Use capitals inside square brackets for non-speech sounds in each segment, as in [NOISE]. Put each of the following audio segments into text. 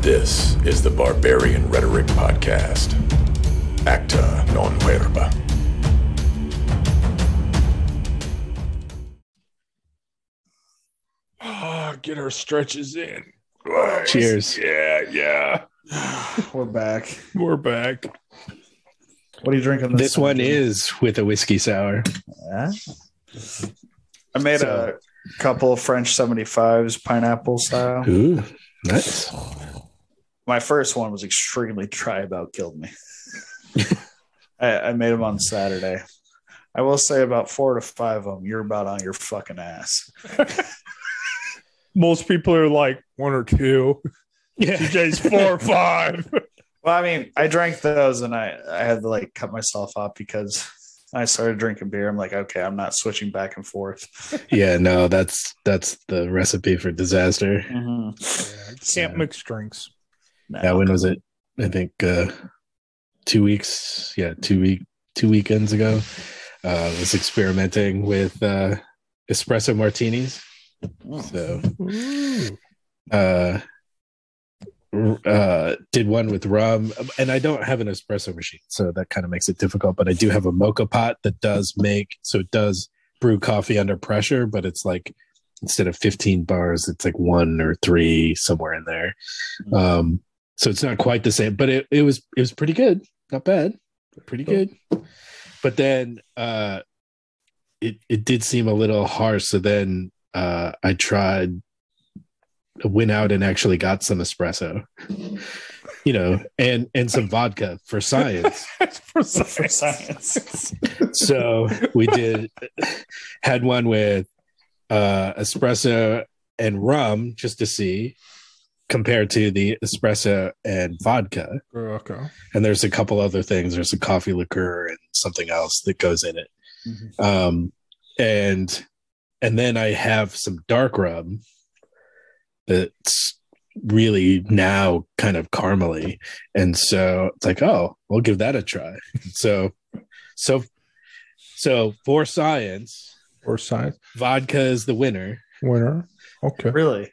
This is the Barbarian Rhetoric Podcast. Acta non verba. Oh, get our stretches in. Cheers. Yeah, yeah. [SIGHS] We're back. We're back. What are you drinking? This, This one is with a whiskey sour. Yeah. I made So- a couple of French 75s, pineapple style. Ooh, nice. My first one was extremely dry, about killed me. [LAUGHS] I, I made them on Saturday. I will say about four to five of them, you're about on your fucking ass. [LAUGHS] Most people are like one or two. [LAUGHS] Yeah. DJ's four or five. Well, I mean, I drank those and I, I had to like cut myself off because I started drinking beer. I'm like, okay, I'm not switching back and forth. Yeah, no, that's that's the recipe for disaster. Mm-hmm. Can't mix drinks. No. Yeah, when was it? I think uh two weeks, yeah, two week two weekends ago. Uh was experimenting with uh espresso martinis. So uh uh did one with rum and i don't have an espresso machine so that kind of makes it difficult but i do have a moka pot that does make so it does brew coffee under pressure but it's like instead of 15 bars it's like one or three somewhere in there um so it's not quite the same but it, it was it was pretty good. Not bad. Pretty good. But then uh it it did seem a little harsh. So then uh i tried went out and actually got some espresso you know and and some vodka for science. That's [LAUGHS] for For science. science. so we did had one with uh espresso and rum just to see compared to the espresso and vodka Okay. and there's a couple other things there's a coffee liqueur and something else that goes in it Mhm. um and and then i have some dark rum that's really now kind of caramely and so it's like oh we'll give that a try so so so for science For science. vodka is the winner Winner. Okay. Really?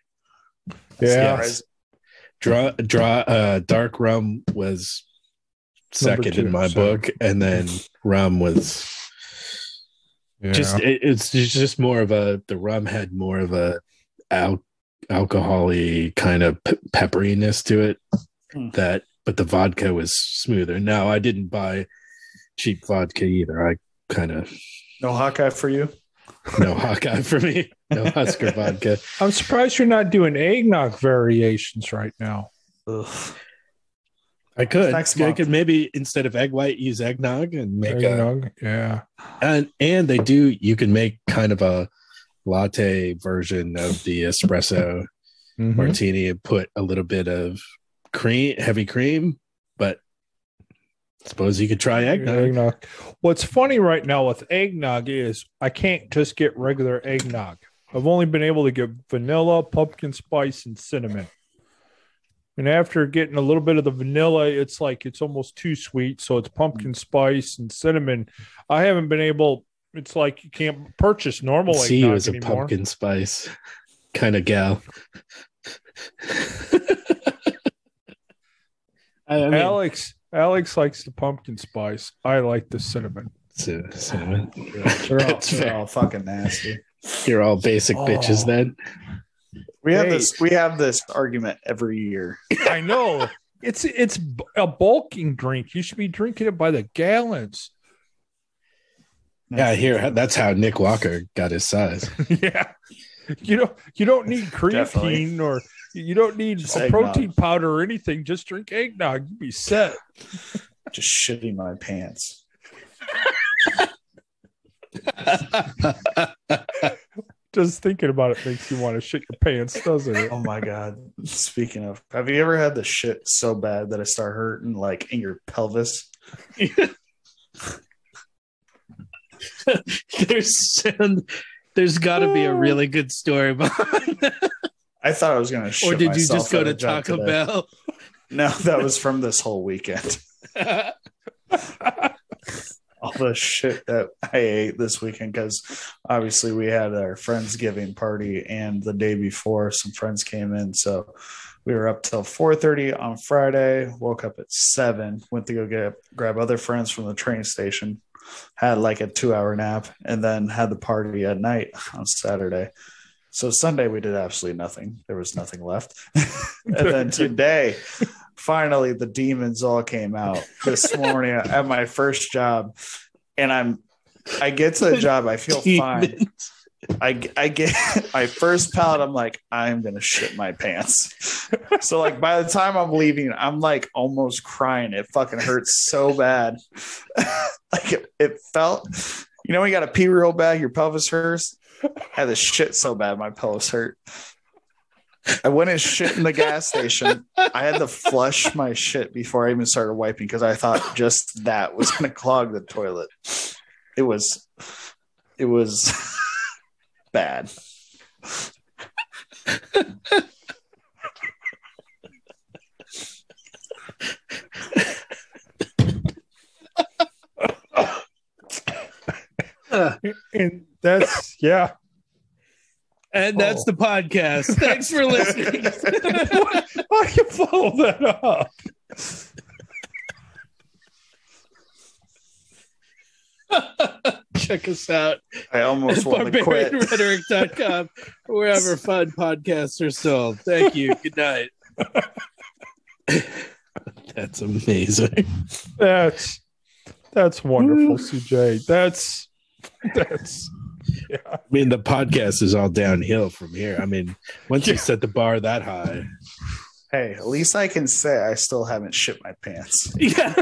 Yeah. Yes. draw draw uh dark rum was second two, in my so- book and then rum was Yeah. just it, it's it's just more of a the rum had more of a al- alcoholy kind of pe- pepperiness to it Hmm. that but the vodka was smoother now i didn't buy cheap vodka either i kind of No Hawkeye for you? no hawkeye for me no husker vodka [LAUGHS] I'm surprised you're not doing eggnog variations right now. Ugh. i could Next i month. could maybe instead of egg white use eggnog and make a Eggnog. Yeah. and and they do you can make kind of a latte version of the espresso [LAUGHS] Mhm. martini and put a little bit of cream heavy cream but I suppose you could try eggnog Eggnog. What's funny right now with eggnog is I can't just get regular eggnog. I've only been able to get vanilla, pumpkin spice, and cinnamon. And after getting a little bit of the vanilla, it's like it's almost too sweet. So it's pumpkin mm. spice and cinnamon. I haven't been able. It's like you can't purchase normal see you eggnog as a anymore. pumpkin spice kind of gal [LAUGHS] I mean, Alex, Alex likes the pumpkin spice. I like the cinnamon. cin- cinnamon. They're all, [LAUGHS] they're all fucking nasty. You're all basic oh. bitches Oh. then. We have Hey. this we have this argument every year. [LAUGHS] I know. It's it's a bulking drink. You should be drinking it by the gallons. Yeah, here that's how Nick Walker got his size. [LAUGHS] yeah. You don't you don't need [LAUGHS] creatine or you don't need a eggnog. protein powder or anything. Just drink eggnog. You'd be set. Just shitting my pants. [LAUGHS] Just thinking about it makes you want to shit your pants, doesn't it? Oh my god. Speaking of, have you ever had the shit so bad that it start hurting like in your pelvis? [LAUGHS] there's there's got to be a oh. really good story behind that. I thought I was gonna shit or did you just go to a job Taco today. Bell? No, that was from this whole weekend. [LAUGHS] Oh the shit that I ate this weekend because obviously we had our friendsgiving party and the day before some friends came in, so we were up till 4:30 on Friday. Woke up at seven. Went to go get grab other friends from the train station. Had like a two hour nap, and then had the party at night on Saturday. So Sunday we did absolutely nothing. There was nothing left. [LAUGHS] and then [LAUGHS] today, finally, the demons all came out this [LAUGHS] morning at my first job, and I'm. I get to the job, I feel fine. I, I get [LAUGHS] my first pallet. I'm like, I'm gonna shit my pants. So like by the time I'm leaving, I'm like almost crying. It fucking hurts so bad. [LAUGHS] like it, it felt, you know, when you got a pee real bad, your pelvis hurts. I had this shit so bad, my pelvis hurt. I went and shit in the gas station. I had to flush my shit before I even started wiping because I thought just that was gonna clog the toilet. It was, it was [LAUGHS] bad. [LAUGHS] and that's yeah. And that's Oh. the podcast. Thanks for listening. [LAUGHS] I can follow that up. [LAUGHS] Check us out I almost want to quit. barbarianrhetoric.com, wherever [LAUGHS] fun podcasts are sold. Thank you. Good night. That's amazing. That's that's wonderful, CJ. That's that's [LAUGHS] I mean, the podcast is all downhill from here. I mean, once you set the bar that high. Hey, at least I can say I still haven't shit my pants. [LAUGHS] Yeah.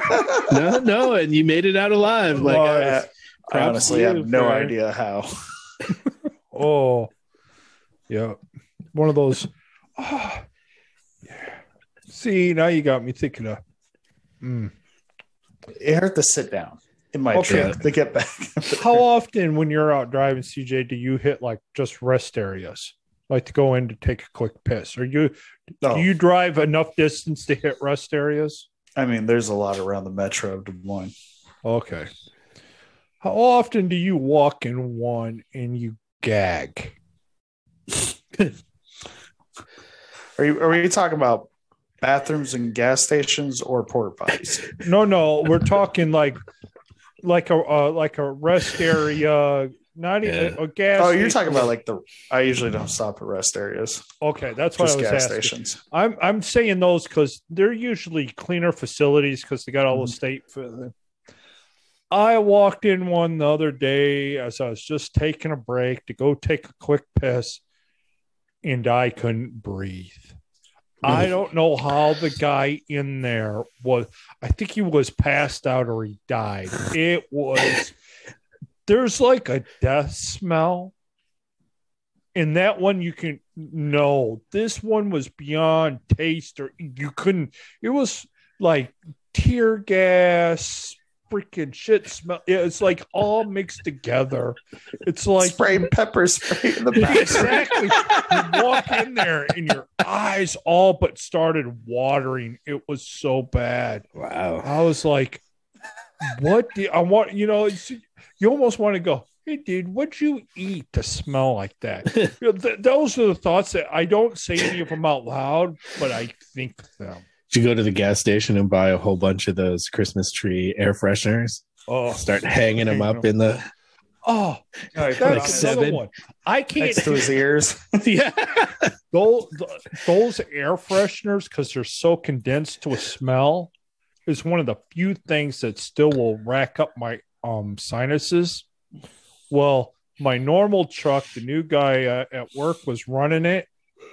no, no, and you made it out alive. Like, Well, I I, I honestly have no for- idea how. [LAUGHS] oh yeah. One of those ah, yeah. See, now you got me thinking of mm. It hurt to sit down in my Okay. truck to get back. [LAUGHS] how often when you're out driving, CJ, do you hit like just rest areas? Like to go in to take a quick piss? Or you No, do you drive enough distance to hit rest areas? I mean, there's a lot around the metro of Des Moines. Okay. How often do you walk in one and you gag? [LAUGHS] Are you? Are we talking about bathrooms and gas stations or porta potties? No, no, we're talking like like a uh, like a rest area, not even a gas. Oh, you're station. talking about like the. I usually don't stop at rest areas, okay. That's what just I was gas asking. stations. I'm I'm saying those because they're usually cleaner facilities because they got all the state. For I walked in one the other day as I was just taking a break to go take a quick piss, and I couldn't breathe. I don't know how the guy in there was. I think he was passed out or he died. It was. There's like a death smell. In that one, you can no. This one was beyond taste, or you couldn't. It was like tear gas, freaking shit smell. Yeah, It's like all mixed together. It's like spray pepper spray in the back. exactly. You walk in there and your eyes all but started watering. It was so bad. wow. I was like, "What? Do I want?" You know, you almost want to go. Hey, dude, what'd you eat to smell like that? [LAUGHS] You know, th- those are the thoughts that I don't say any of them out loud, but I think them. Did you go to the gas station and buy a whole bunch of those Christmas tree air fresheners? Oh, Start hanging them up in the. oh, No, he put it that's on Like seven. one. I can't. next to his [LAUGHS] ears. [LAUGHS] yeah. those those air fresheners because they're so condensed to a smell is one of the few things that still will rack up my um sinuses well my normal truck the new guy uh, at work was running it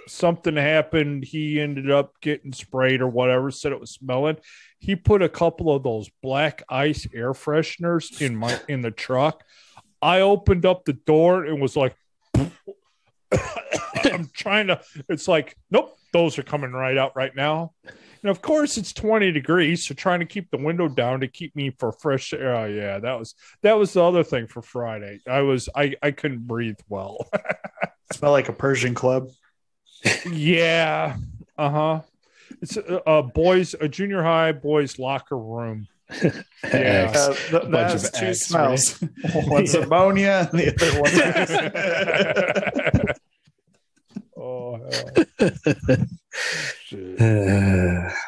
something happened he ended up getting sprayed or whatever said it was smelling he put a couple of those black ice air fresheners in my in the truck i opened up the door and was like [COUGHS] I'm trying to. It's like, nope, those are coming right out right now. And of course, it's 20 degrees, so trying to keep the window down to keep me for fresh air. Oh, yeah, that was that was the other thing for Friday. I was I I couldn't breathe well. [LAUGHS] Smell like a Persian club. Yeah, uh huh. It's a, a boys a junior high boys locker room [LAUGHS] Yeah. Uh, th- Bunch that's of two eggs, smells. [LAUGHS] One's [LAUGHS] ammonia, and the other one. oh hell. Uh, [SIGHS]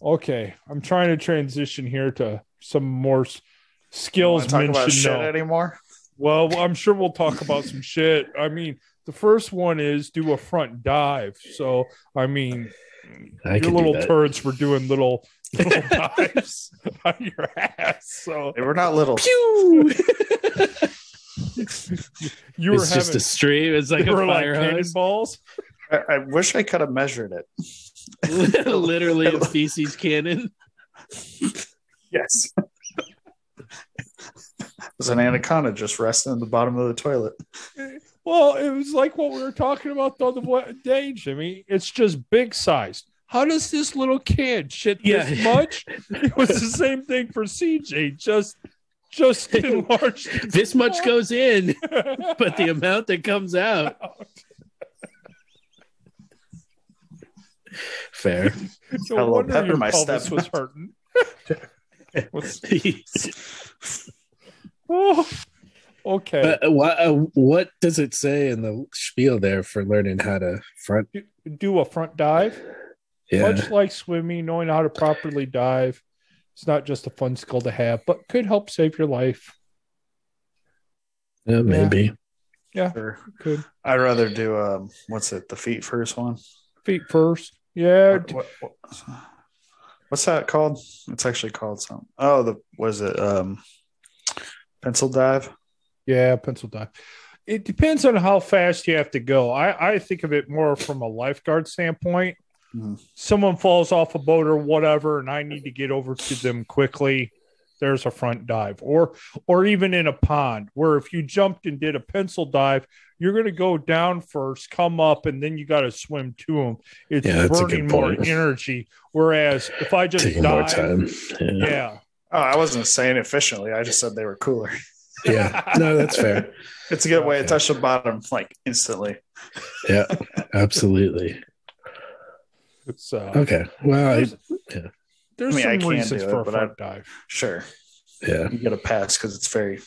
Okay, I'm trying to transition here to some more s- skills talk men about shit know. anymore. Well, I'm sure we'll talk about some shit. I mean, the first one is do a front dive. So, I mean, I your little turds were doing little [LAUGHS] little dives on your ass. So They were not little. Pew! [LAUGHS] you were it's just having a stream. It's like they a were like hose. cannonballs. I, I wish I could have measured it. [LAUGHS] Literally a feces cannon. Yes. There's an anaconda just resting in the bottom of the toilet. Well, it was like what we were talking about the other wa- day, Jimmy. It's just big size. How does this little kid shit this much? It was the same thing for CJ, just just [LAUGHS] enlarged. This much goes in, [LAUGHS] but the amount that comes out. Fair. no Got a little wonder pep in your my pelvis step. was hurting. [LAUGHS] Oh, okay. but what, uh, what does it say in the spiel there for learning how to front? Do a front dive. Yeah, Much like swimming, knowing how to properly dive. It's not just a fun skill to have, but could help save your life. yeah maybe. Sure. Could I'd rather do um what's it, the feet first one? feet first. Yeah, What- what- what- what's that called? It's actually called something. Oh, the was it um pencil dive? Yeah, pencil dive. It depends on how fast you have to go. I, I think of it more from a lifeguard standpoint. Mhm. Someone falls off a boat or whatever, and I need to get over to them quickly. There's a front dive, or or even in a pond where if you jumped and did a pencil dive, you're going to go down first, come up, and then you got to swim to them. It's Yeah, burning more energy. Whereas if I just Taking more dive, time. Yeah. yeah, Oh, I wasn't saying efficiently. I just said they were cooler. Yeah. No, that's fair. [LAUGHS] It's a good way to Okay. touch the bottom like instantly. Yeah, absolutely. so uh, Okay. Well, I, there's, there's I mean, I some can't reasons do it, for a but front dive. Sure. yeah. You get a pass because it's very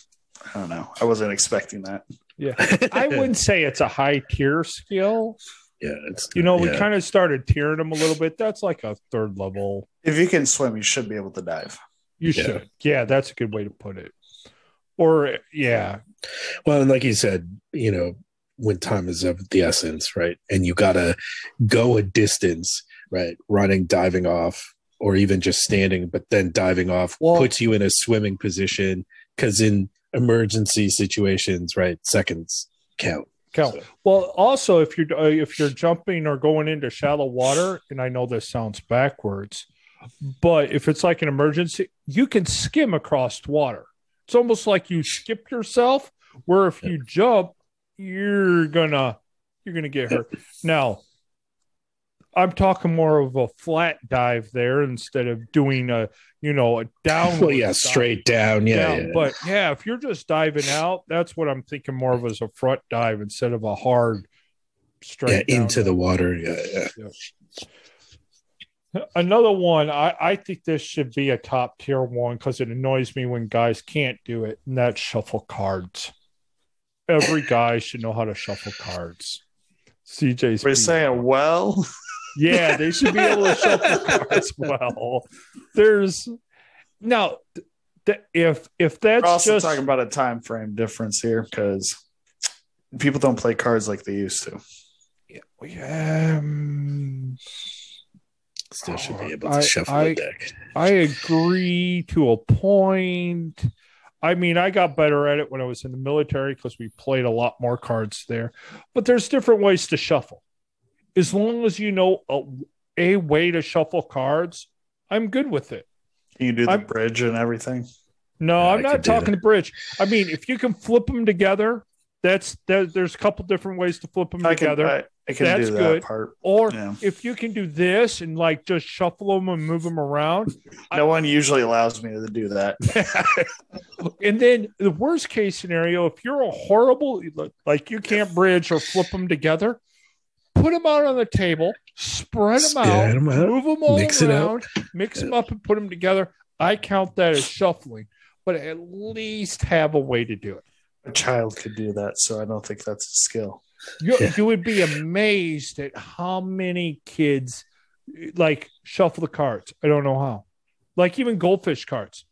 I don't know. I wasn't expecting that. Yeah, I wouldn't say it's a high tier skill. Yeah, it's You know, we kind of started tiering them a little bit. That's like a third level. If you can swim, you should be able to dive. You Yeah. should. Yeah, that's a good way to put it. Or yeah, Well, and like you said, you know, when time is of the essence, right? And you gotta go a distance, right? Running, diving off, or even just standing, but then diving off Well- puts you in a swimming position because in emergency situations, right, seconds count. count. So- Well, also if you're uh, if you're jumping or going into shallow water, and I know this sounds backwards, but if it's like an emergency, you can skim across water. It's almost like you skip yourself. Where if you jump, you're gonna you're gonna get hurt. Now, I'm talking more of a flat dive there instead of doing a you know a downward. Well, yeah, dive straight down. Yeah, down. yeah. But yeah, if you're just diving out, that's what I'm thinking more of as a front dive instead of a hard straight yeah, down into the water. Yeah, yeah. Another one, I, I think this should be a top tier one because it annoys me when guys can't do it, and that's shuffle cards. Every guy should know how to shuffle cards. CJ's We're saying, well, yeah, they should be able to [LAUGHS] shuffle cards well. There's now th- if if that's we're also just talking about a time frame difference here because people don't play cards like they used to. Yeah, we um, Still should be able to I- shuffle I- the deck. I agree to a point. I mean, I got better at it when I was in the military because we played a lot more cards there. But there's different ways to shuffle. As long as you know a, a way to shuffle cards, I'm good with it. Can you do the I'm- bridge and everything? No, Yeah, I I'm could not talking the bridge. I mean, if you can flip them together, that's there, there's a couple different ways to flip them I can, together. I, I can That's do that good. part. or Yeah. if you can do this and like just shuffle them and move them around, No one usually allows me to do that. [LAUGHS] and then the worst case scenario, if you're a horrible, like you can't bridge or flip them together, put them out on the table, spread them Spread out, 'em out, move them all mix it around, mix them up and put them together. I count that as shuffling, but at least have a way to do it. A child could do that, so I don't think that's a skill. You, Yeah. you would be amazed at how many kids like shuffle the cards. I don't know how. Like even goldfish cards,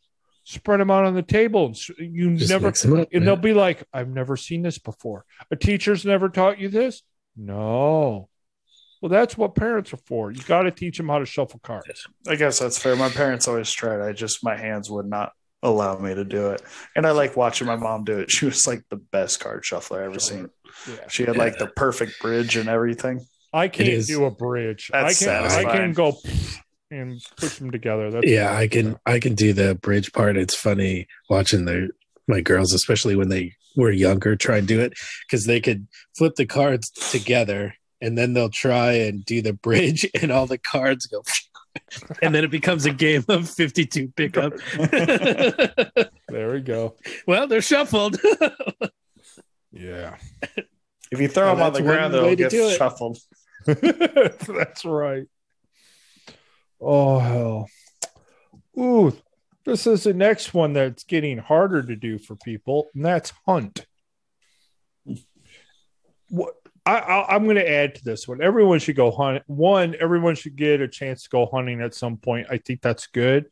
spread them out on the table. And you Just never, up, and yeah. they'll be like, "I've never seen this before." A teacher's never taught you this. No. Well, that's what parents are for. You got to teach them how to shuffle cards. I guess that's fair. My parents always tried. I just my hands would not allow me to do it, and I like watching my mom do it. [LAUGHS] She was like the best card shuffler I ever seen. Yeah. She had like the perfect bridge and everything. I can't is. do a bridge. That's I can I can go [LAUGHS] and push them together. That's yeah i can i can do the bridge part it's funny watching the my girls especially when they were younger try and do it because they could flip the cards together and then they'll try and do the bridge [LAUGHS] and all the cards go [LAUGHS] and then it becomes a game of 52 pickup There we go. well they're shuffled Yeah. If you throw Well, them on the ground, they'll get shuffled. [LAUGHS] That's right. Oh hell. Ooh, this is the next one that's getting harder to do for people, and that's hunt. What I, I, I'm going to add to this one. Everyone should go hunt. One, everyone should get a chance to go hunting at some point. I think that's good.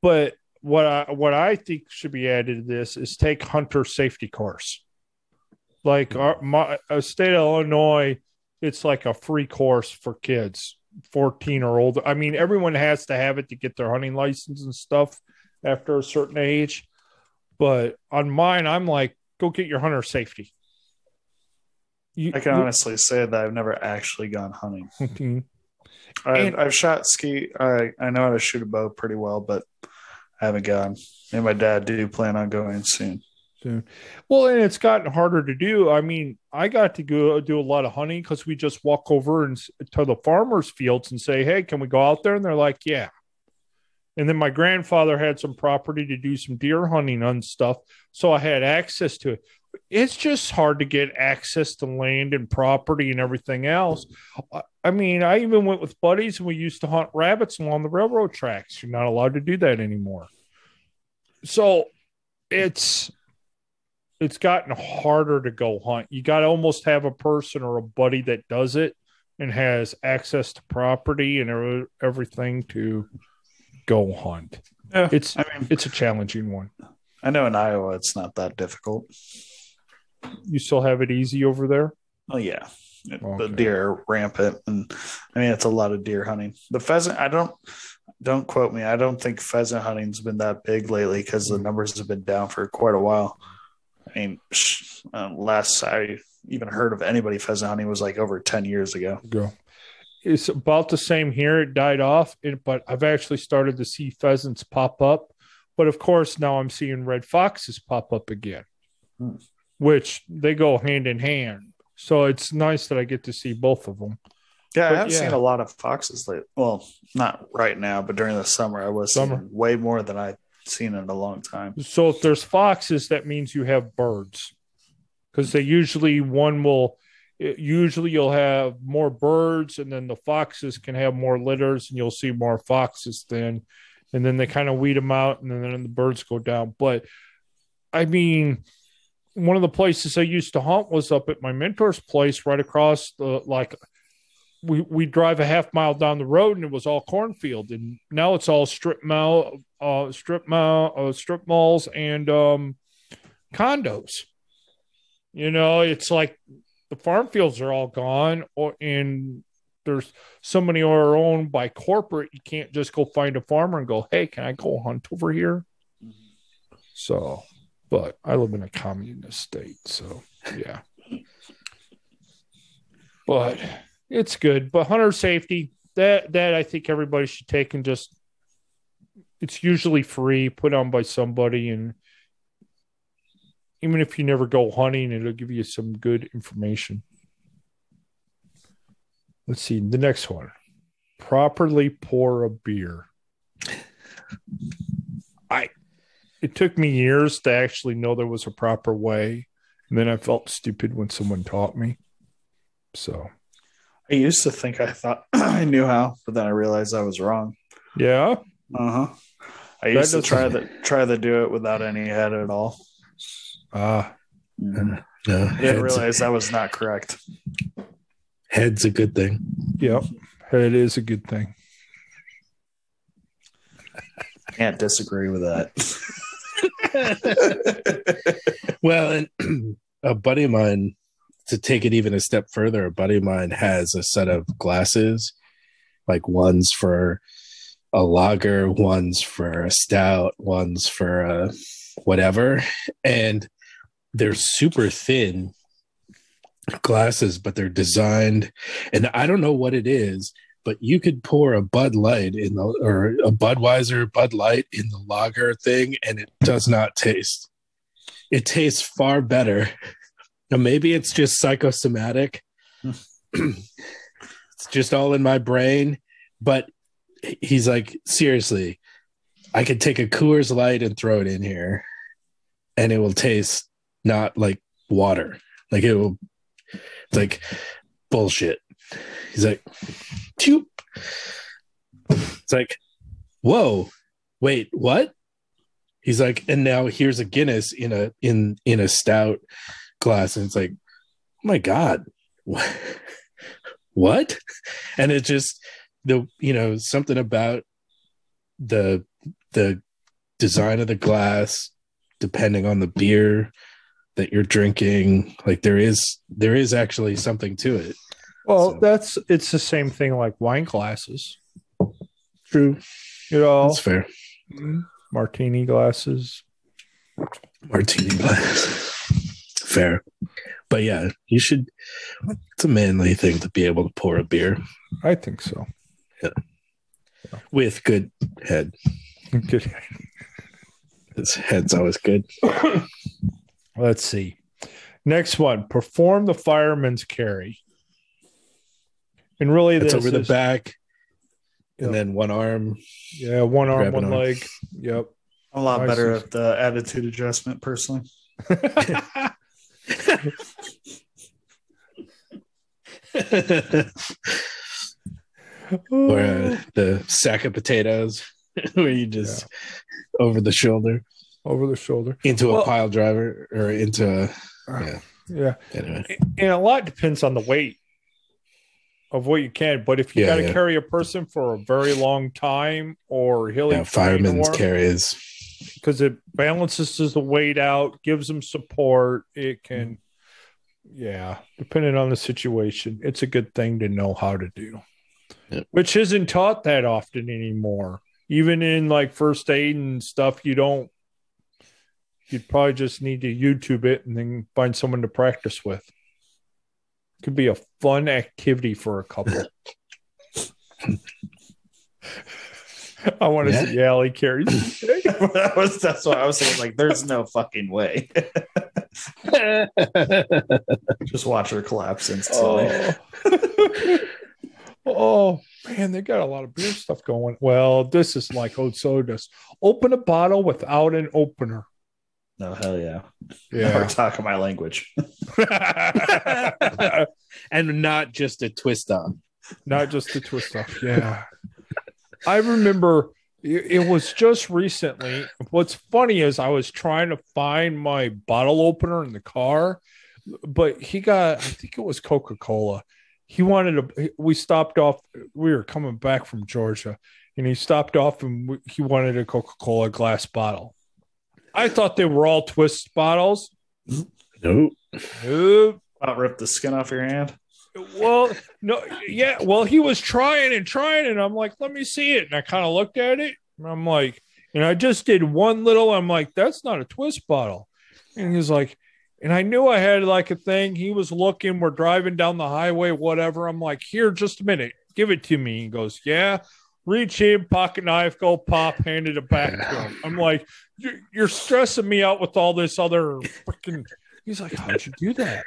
But what I what I think should be added to this is take hunter safety course. Like our my state of Illinois, it's like a free course for kids 14 or older. I mean, everyone has to have it to get their hunting license and stuff after a certain age. But on mine, I'm like, go get your hunter safety. You, I can honestly say that I've never actually gone hunting. you- [LAUGHS] mm-hmm. I've, And- I've shot ski. I I know how to shoot a bow pretty well, but I haven't gone. And my dad do plan on going soon. Well, and it's gotten harder to do. I mean, I got to go do a lot of hunting because we just walk over and to the farmers' fields and say, "Hey, can we go out there?" And they're like, "Yeah." And then my grandfather had some property to do some deer hunting on stuff, so I had access to it. It's just hard to get access to land and property and everything else. I mean, I even went with buddies and we used to hunt rabbits along the railroad tracks. You're not allowed to do that anymore. So it's it's gotten harder to go hunt. You got to almost have a person or a buddy that does it and has access to property and everything to go hunt. Yeah, It's I mean, it's a challenging one. I know in Iowa it's not that difficult. You still have it easy over there. Oh yeah, the deer are rampant, and I mean it's a lot of deer hunting. The pheasant, I don't don't quote me. I don't think pheasant hunting's been that big lately because the mm. numbers have been down for quite a while. I mean, uh, last I even heard of anybody pheasant hunting was like over ten years ago. Go. It's about the same here. It died off, but I've actually started to see pheasants pop up. But of course, now I'm seeing red foxes pop up again, Hmm. which they go hand in hand. So it's nice that I get to see both of them. Yeah, But I have yeah. seen a lot of foxes lately. Well, not right now, but during the summer, I was Summer. seeing way more than I've seen in a long time. So if there's foxes, that means you have birds, because they usually one will. usually you'll have more birds, and then the foxes can have more litters, and you'll see more foxes then, and then they kind of weed them out, and then the birds go down. But I mean, one of the places I used to hunt was up at my mentor's place, right across the like. We we drive a half mile down the road, and it was all cornfield, and now it's all strip mall, uh, strip mall, uh, strip malls, and um, condos. You know, it's like the farm fields are all gone, or and there's so many are owned by corporate. You can't just go find a farmer and go, "Hey, can I go hunt over here?" So, but I live in a communist state, so yeah. But it's good. But hunter safety that that I think everybody should take and just it's usually free, put on by somebody, and even if you never go hunting, it'll give you some good information. Let's see the next one. Properly pour a beer. I it took me years to actually know there was a proper way. And then I felt stupid when someone taught me. So I used to think I thought [CLEARS THROAT] I knew how, but then I realized I was wrong. yeah. Uh huh. I used to try doesn't- the try to do it without any head at all. Ah, No, I didn't head's, realize that was not correct. head's a good thing. yep. It is a good thing. Can't disagree with that. [LAUGHS] Well, and [CLEARS THROAT] a buddy of mine, to take it even a step further, a buddy of mine has a set of glasses, like one's for a lager, one's for a stout, one's for a whatever. And they're super thin glasses, but they're designed, and I don't know what it is. But you could pour a Bud Light in the or a Budweiser Bud Light in the lager thing, and it does not taste it tastes far better. Now, maybe it's just psychosomatic. Hmm. it's just all in my brain. But he's like, seriously, I could take a Coors Light and throw it in here, and it will taste not like water. Like it will. It's like bullshit. He's like, Choop. It's like, whoa, wait, what? He's like, and now here's a Guinness in a in in a stout glass, and it's like, oh my god, what? [LAUGHS] what? And it just the you know something about the the design of the glass, depending on the beer that you're drinking, like there is there is actually something to it. Well, So- that's it's the same thing like wine glasses. True, You know, that's fair. martini glasses. martini glass. Fair. But yeah, you should it's a manly thing to be able to pour a beer I think so. Yeah. With good head. Good. head. His head's always good. [COUGHS] Let's see. Next one: perform the fireman's carry. And really, It's this over the is- back Yep. and then one arm. Yeah, one arm, one arm. leg. Yep. A lot I better see. at the attitude adjustment personally. [LAUGHS] [LAUGHS] [LAUGHS] or uh, the sack of potatoes [LAUGHS] where you just over the shoulder over the shoulder. into a pile driver or into a yeah. Yeah, Anyway. and a lot depends on the weight of what you can. But if you Yeah, got to yeah. carry a person for a very long time, or hilly Yeah, fireman's carries. Because it balances the weight out, gives them support. It can, mm-hmm. yeah, depending on the situation, it's a good thing to know how to do, Yep. which isn't taught that often anymore. Even in like first aid and stuff, you don't. You'd probably just need to YouTube it and then find someone to practice with. Could be a fun activity for a couple. [LAUGHS] I want to Yeah. see Allie carry. [LAUGHS] [LAUGHS] that was that's what I was saying. Like, there's no fucking way. [LAUGHS] Just watch her collapse instantly. Oh. oh man, they got a lot of beer stuff going. Well, this is like old sodas. Open a bottle without an opener. No, hell yeah. We're Yeah. talking my language. and not just a twist off. Not just a twist off. Yeah. I remember it, it was just recently. What's funny is I was trying to find my bottle opener in the car, but he got, I think it was Coca Cola. He wanted to, we stopped off, we were coming back from Georgia, and he stopped off and he wanted a Coca Cola glass bottle. I thought they were all twist bottles. Nope. Nope. About rip the skin off your hand. Well, no, yeah. Well, he was trying and trying, and I'm like, let me see it. And I kind of looked at it, and I'm like, and I just did one little. I'm like, that's not a twist bottle. And he's like, and I knew I had like a thing. He was looking. We're driving down the highway, whatever. I'm like, here, just a minute, give it to me. He goes, yeah. Reach in, pocket knife, go pop, handed it back to him. I'm like, you're, stressing me out with all this other freaking. He's like, how'd you do that?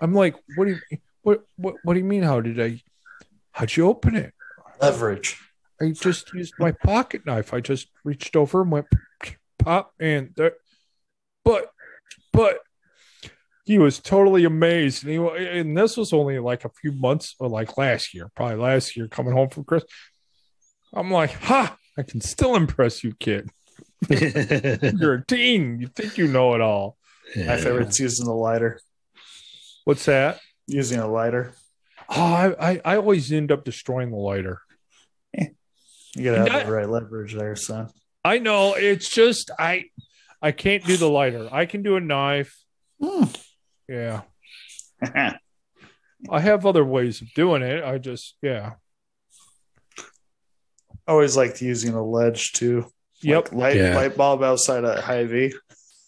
I'm like, what do you? What what what do you mean? How did I? How'd you open it? Leverage. I just used my pocket knife. I just reached over and went pop, and there. But but he was totally amazed, and he and this was only like a few months or like last year, probably last year, coming home from Chris. I'm like, ha! I can still impress you, kid. [LAUGHS] You're a teen. You think you know it all. My favorite's using the lighter. What's that? Using a lighter. Oh, I, I, I always end up destroying the lighter. You gotta have That- the right leverage there, son. I know. It's just I I can't do the lighter. I can do a knife. Hmm. Yeah. [LAUGHS] I have other ways of doing it. I just yeah. I Always liked using a ledge too. Yep. Like light Yeah. light bulb outside of Hy-Vee.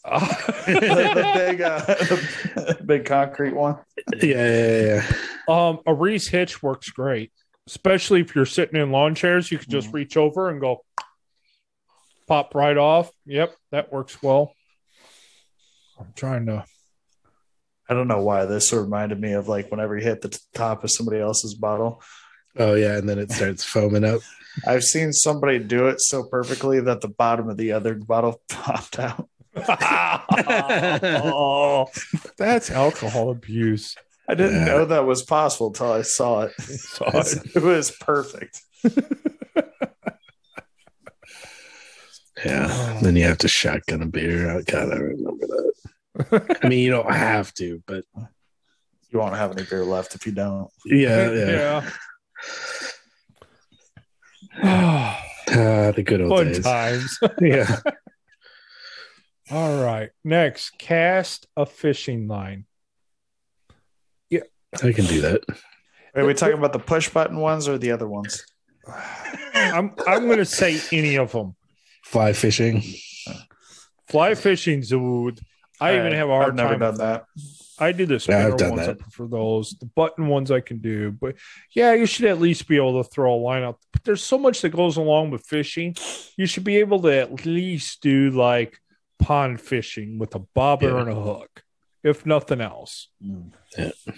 The, the [LAUGHS] big uh, the big concrete one. yeah, yeah, yeah. um a Reese hitch works great. Especially if you're sitting in lawn chairs, you can just Mhm. reach over and go pop right off. Yep, that works well. I'm trying to I don't know why this reminded me of like whenever you hit the top of somebody else's bottle. Oh yeah, and then it starts foaming up. I've seen somebody do it so perfectly that the bottom of the other bottle [LAUGHS] popped out. Oh, [LAUGHS] that's alcohol abuse. I didn't Yeah. know that was possible until I saw it. [LAUGHS] Saw it. [LAUGHS] It was perfect. Yeah. Then you have to shotgun a beer out. God, I remember that. I mean, you don't have to, but You won't have any beer left if you don't. yeah, yeah. yeah. [SIGHS] Ah, the good old Fun days. times. Yeah. All right. Next, cast a fishing line. Yeah. I can do that. Are we talking about the push button ones or the other ones? I'm I'm going to say any of them. Fly fishing. Fly fishing, Zood. I even have a hard I've never time. done that. I do the Yeah, spinner I've done ones. I that. prefer those. The button ones I can do, but yeah, you should at least be able to throw a line out. But there's so much that goes along with fishing. You should be able to at least do like pond fishing with a bobber Yeah. and a hook, if nothing else. Mm.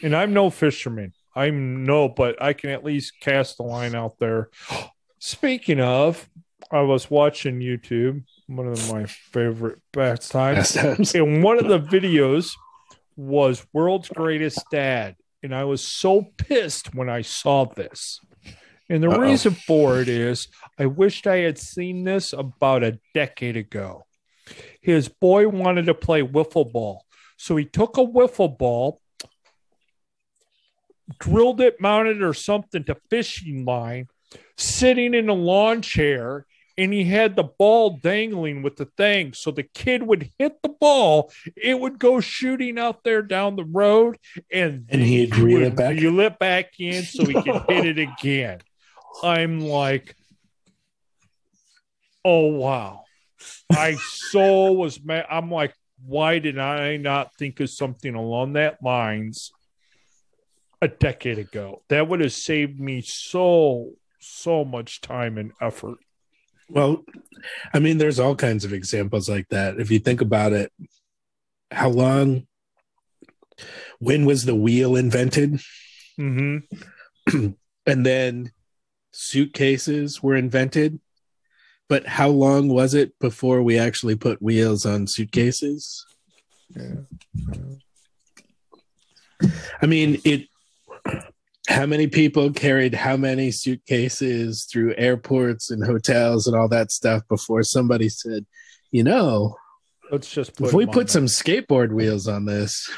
And I'm no fisherman. I'm no, but I can at least cast a line out there. [GASPS] Speaking of, I was watching YouTube, one of my favorite pastimes. Last times. And one of the videos was World's Greatest Dad. And I was so pissed when I saw this. And the Uh-oh. reason for it is I wished I had seen this about a decade ago. His boy wanted to play wiffle ball. So he took a wiffle ball, drilled it, mounted it or something to fishing line, sitting in a lawn chair, and he had the ball dangling with the thing. So the kid would hit the ball, it would go shooting out there down the road, and, And he'd reel it back? Reel it back in so he could [LAUGHS] hit it again. I'm like, oh wow. I so was mad. I'm like, why did I not think of something along that lines a decade ago? That would have saved me so so much time and effort. Well, I mean, there's all kinds of examples like that. If you think about it, how long, when was the wheel invented? Mm-hmm. [CLEARS THROAT] And then suitcases were invented. But how long was it before we actually put wheels on suitcases? Yeah. I mean, it. How many people carried how many suitcases through airports and hotels and all that stuff before somebody said, you know, Let's just put if we put some skateboard wheels on this.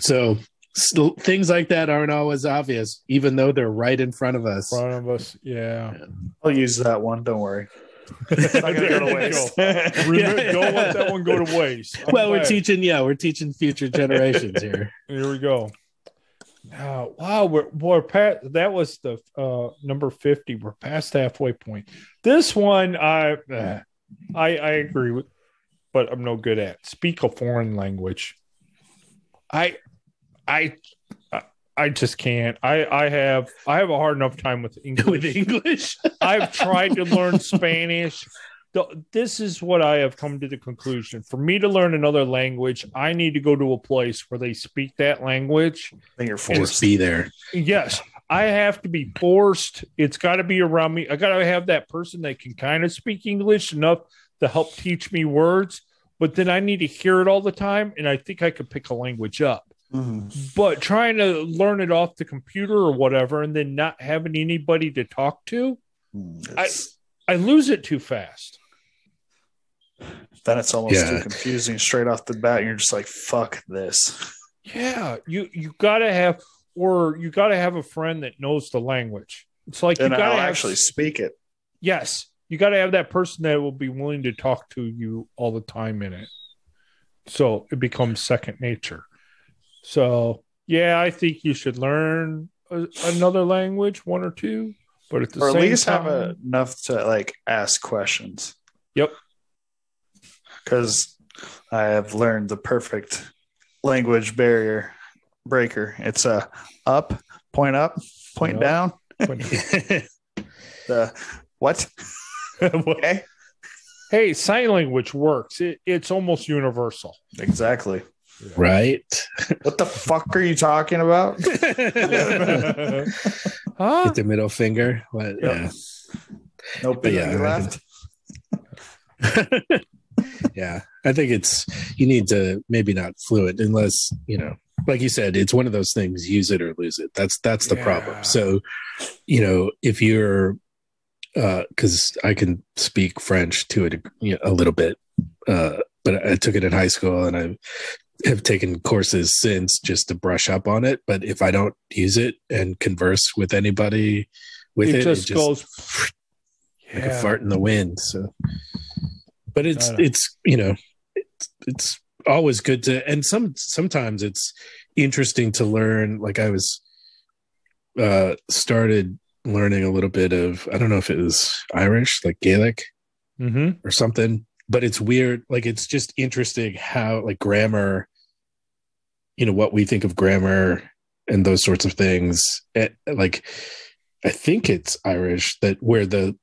So still, things like that aren't always obvious, even though they're right in front of us. in front of us, yeah. I'll use that one. Don't worry. It's not gonna go to waste. [LAUGHS] Remember, Don't let that one go to waste. I'm [LAUGHS] Well, we're teaching, yeah, we're teaching future generations here. [LAUGHS] Here we go. Uh, wow, we're, we're past. That was the uh, number fifty. We're past halfway point. This one, I, uh, I, I agree with, but I'm no good at. Speak a foreign language. I, I, I- I just can't. I, I have, I have a hard enough time with English. [LAUGHS] With English, [LAUGHS] I've tried to learn Spanish. The- This is what I have come to the conclusion. For me to learn another language, I need to go to a place where they speak that language. Then you're just to be there. Yes, I have to be forced. It's got to be around me. I got to have that person that can kind of speak English enough to help teach me words, but then I need to hear it all the time. And I think I could pick a language up. Mhm. But trying to learn it off the computer or whatever, and then not having anybody to talk to, I- I lose it too fast. Then it's almost Yeah. too confusing straight off the bat. And you're just like, fuck this. Yeah, you you gotta have, or you gotta have a friend that knows the language. It's like And you gotta I'll have, actually speak it. yes, you gotta have that person that will be willing to talk to you all the time in it. So it becomes second nature. So yeah, I think you should learn a, another language, one or two, but at the Or at least time, have a, enough to like ask questions. Yep. Because I have learned the perfect language barrier breaker. It's a up, point up, point Yep. down. when- [LAUGHS] [LAUGHS] The [LAUGHS] what? okay. hey, sign language works. It, it's almost universal. Exactly. Right? What the fuck are you talking about? [LAUGHS] Huh? Get the middle finger. What? Yep. Nope. Yeah, I left. Yeah. [LAUGHS] yeah. I think it's you need to maybe not fluent unless, you know, like you said, it's one of those things, use it or lose it. That's that's the Yeah. problem. So, you know, if you're uh cuz I can speak French to a, you know, a little bit. Uh but I took it in high school and I have taken courses since just to brush up on it, but if I don't use it and converse with anybody with it, it just, it just goes [SNIFFS] like Yeah. a fart in the wind. So, but it's it's you know it's, it's always good to and some sometimes it's interesting to learn. Like I was uh started learning a little bit of I don't know if it was Irish, like Gaelic Mhm. or something, but it's weird. Like it's just interesting how like grammar, you know, what we think of grammar and those sorts of things. eh, like I think it's Irish that where the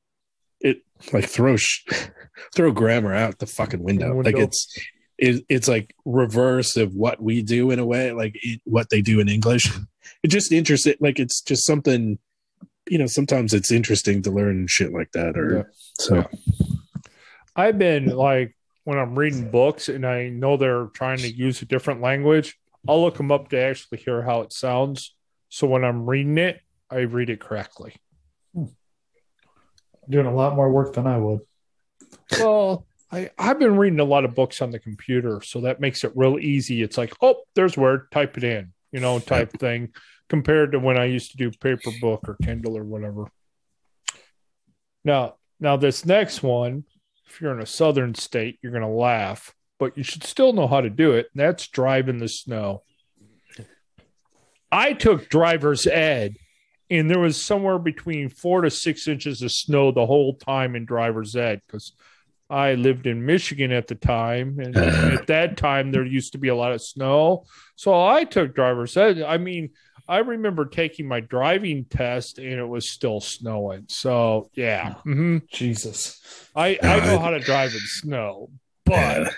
it like throw sh- [LAUGHS] throw grammar out the fucking window. Window. Like it's it, it's like reverse of what we do in a way, like it, what they do in English. It just interesting. Like it's just something. You know, sometimes it's interesting to learn shit like that. Or Yeah. so. Yeah. I've been like when I'm reading books and I know they're trying to use a different language, I'll look them up to actually hear how it sounds. So when I'm reading it, I read it correctly. Hmm. Doing a lot more work than I would. Well, I, I've been reading a lot of books on the computer, so that makes it real easy. It's like, oh, there's word, type it in, you know, type thing, compared to when I used to do paper book or Kindle or whatever. Now, now this next one, if you're in a southern state, you're gonna laugh, but you should still know how to do it. and That's drive in the snow. I took driver's ed, and there was somewhere between four to six inches of snow the whole time in driver's ed because I lived in Michigan at the time, and [LAUGHS] at that time there used to be a lot of snow. So I took driver's ed. I mean, I remember taking my driving test, and it was still snowing. So yeah, hmm Jesus. I I know how to drive in snow, but Yeah.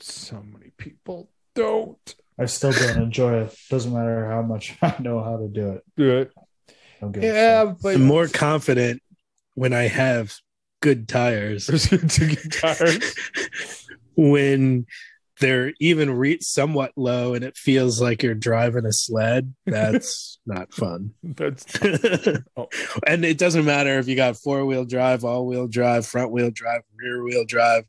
so many people don't I still don't enjoy it. Doesn't matter how much [LAUGHS] I know how to do it. do it. Don't give Yeah, fuck. but I'm more confident when I have good tires. [LAUGHS] Good to get tired. when they're even re- somewhat low and it feels like you're driving a sled, that's [LAUGHS] not fun. That's [LAUGHS] Oh. And it doesn't matter if you got four wheel drive, all wheel drive, front wheel drive, rear wheel drive,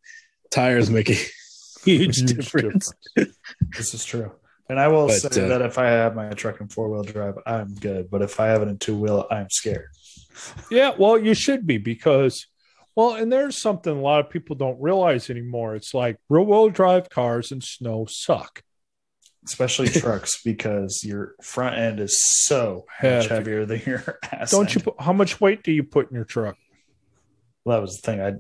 tires make a [LAUGHS] huge, Huge difference. This is true. And I will But, say uh, that if I have my truck in four wheel drive, I'm good. But if I have it in two wheel, I'm scared. Yeah, well, you should be because, well, and there's something a lot of people don't realize anymore. It's like rear wheel drive cars and snow suck. Especially [LAUGHS] trucks because your front end is so much heavier than your [LAUGHS] ass. Don't you put how much weight do you put in your truck? Well, that was the thing. I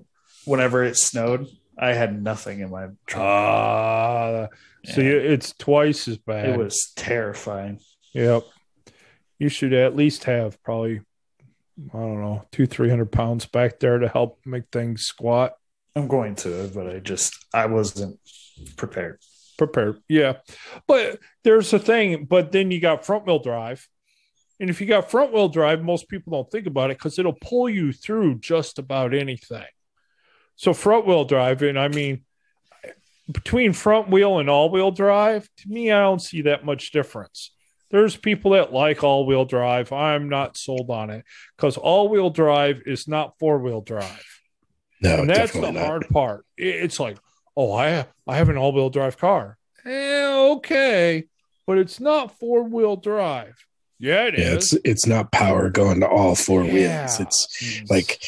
whenever it snowed, I had nothing in my truck. Ah, so you, it's twice as bad. it was terrifying. Yep. You should at least have probably, I don't know, two, three hundred pounds back there to help make things squat. I'm going to, but I just I wasn't prepared. prepared. Yeah. But there's a thing, but then you got front wheel drive. And if you got front wheel drive, most people don't think about it because it'll pull you through just about anything. So front wheel drive, and I mean, between front wheel and all wheel drive, to me, I don't see that much difference. There's people that like all wheel drive. I'm not sold on it because all wheel drive is not four wheel drive. No, and that's the not. hard part. It's like, oh, I I have an all wheel drive car. Eh, okay, but it's not four wheel drive. Yeah, it is. Yeah, it's it's not power going to all four Yeah. wheels. It's like,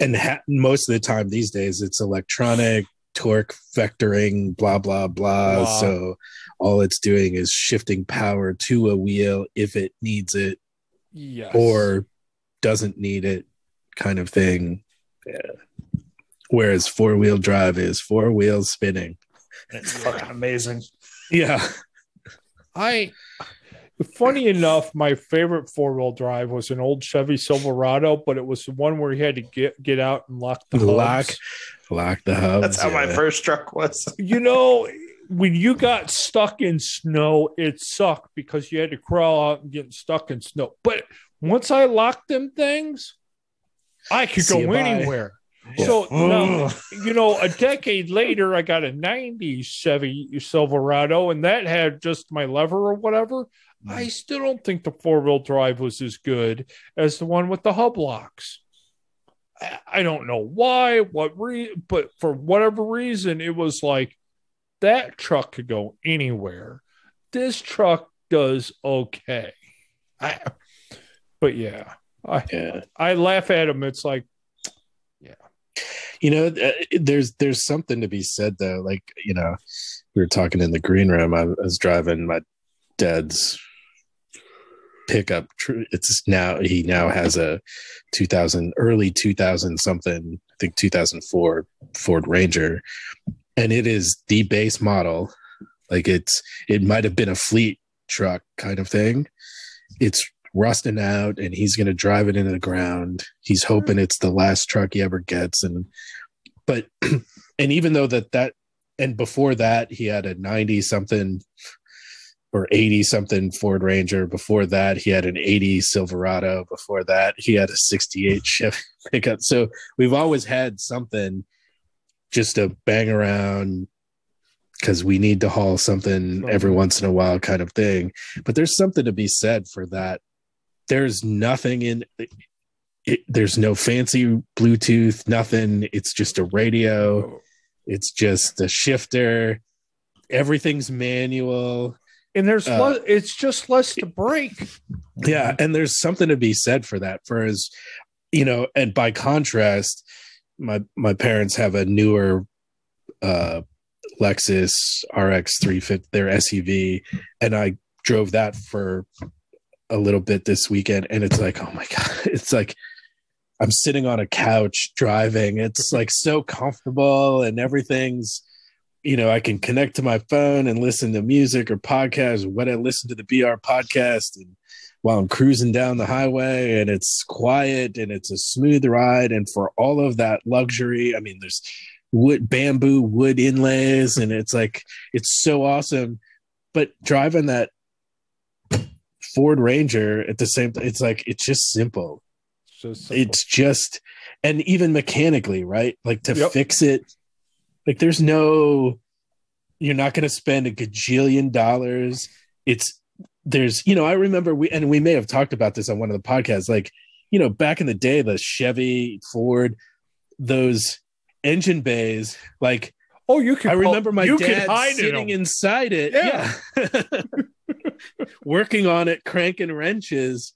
and ha- most of the time these days it's electronic torque vectoring, blah blah blah. Blah. So all it's doing is shifting power to a wheel if it needs it yes. or doesn't need it, kind of thing. Yeah. Whereas four wheel drive is four wheels spinning. It's fucking amazing. Yeah. I. Funny enough, my favorite four wheel drive was an old Chevy Silverado, but it was the one where you had to get get out and lock the Lock. hubs. Lock the hubs. That's how my first truck was. You know, when you got stuck in snow, it sucked because you had to crawl out and get stuck in snow. But once I locked them things, I could See go anywhere. Yeah. So now, you know, a decade later, I got a 90s Chevy Silverado, and that had just my lever or whatever. Mm. I still don't think the four wheel drive was as good as the one with the hub locks. I, I don't know why, what re, but for whatever reason, it was like that truck could go anywhere. This truck does okay. I, but yeah, I Yeah. I laugh at him. It's like yeah, you know uh, there's there's something to be said though like you know we were talking in the green room i was driving my dad's pickup it's now he now has a 2000 early 2000 something i think 2004 ford ranger and it is the base model. Like it's it might have been a fleet truck kind of thing. It's rusting out and he's going to drive it into the ground. He's hmm. hoping it's the last truck he ever gets and but [CLEARS THROAT] and even though that that and before that he had a 90 something or 80 something ford ranger. Before that he had an 80 silverado. Before that he had a 68 chevy [LAUGHS] pickup. So we've always had something just to bang around because we need to haul something every once in a while kind of thing. But there's something to be said for that. There's nothing in it, there's no fancy bluetooth nothing. It's just a radio. It's just a shifter. Everything's manual. And there's Uh, it's just less to break. yeah and there's something to be said for that. For as you know and by contrast my my parents have a newer uh lexus rx 350 their suv and i drove that for a little bit this weekend and it's like oh my god [LAUGHS] it's like i'm sitting on a couch driving. It's like so comfortable and everything's you know i can connect to my phone and listen to music or podcasts what i listen to the br podcast and while i'm cruising down the highway and it's quiet and it's a smooth ride. And for all of that luxury i mean there's wood bamboo wood inlays and it's like it's so awesome. But driving that ford ranger at the same time it's like it's just simple. It's just simple. it's just and even mechanically right? Like to Yep. fix it like there's no you're not going to spend a gajillion dollars. It's there's you know i remember we and we may have talked about this on one of the podcasts like you know back in the day the chevy ford those engine bays like oh, you can. I remember my you can dad sitting them. inside it, Yeah. yeah, [LAUGHS] working on it, cranking wrenches.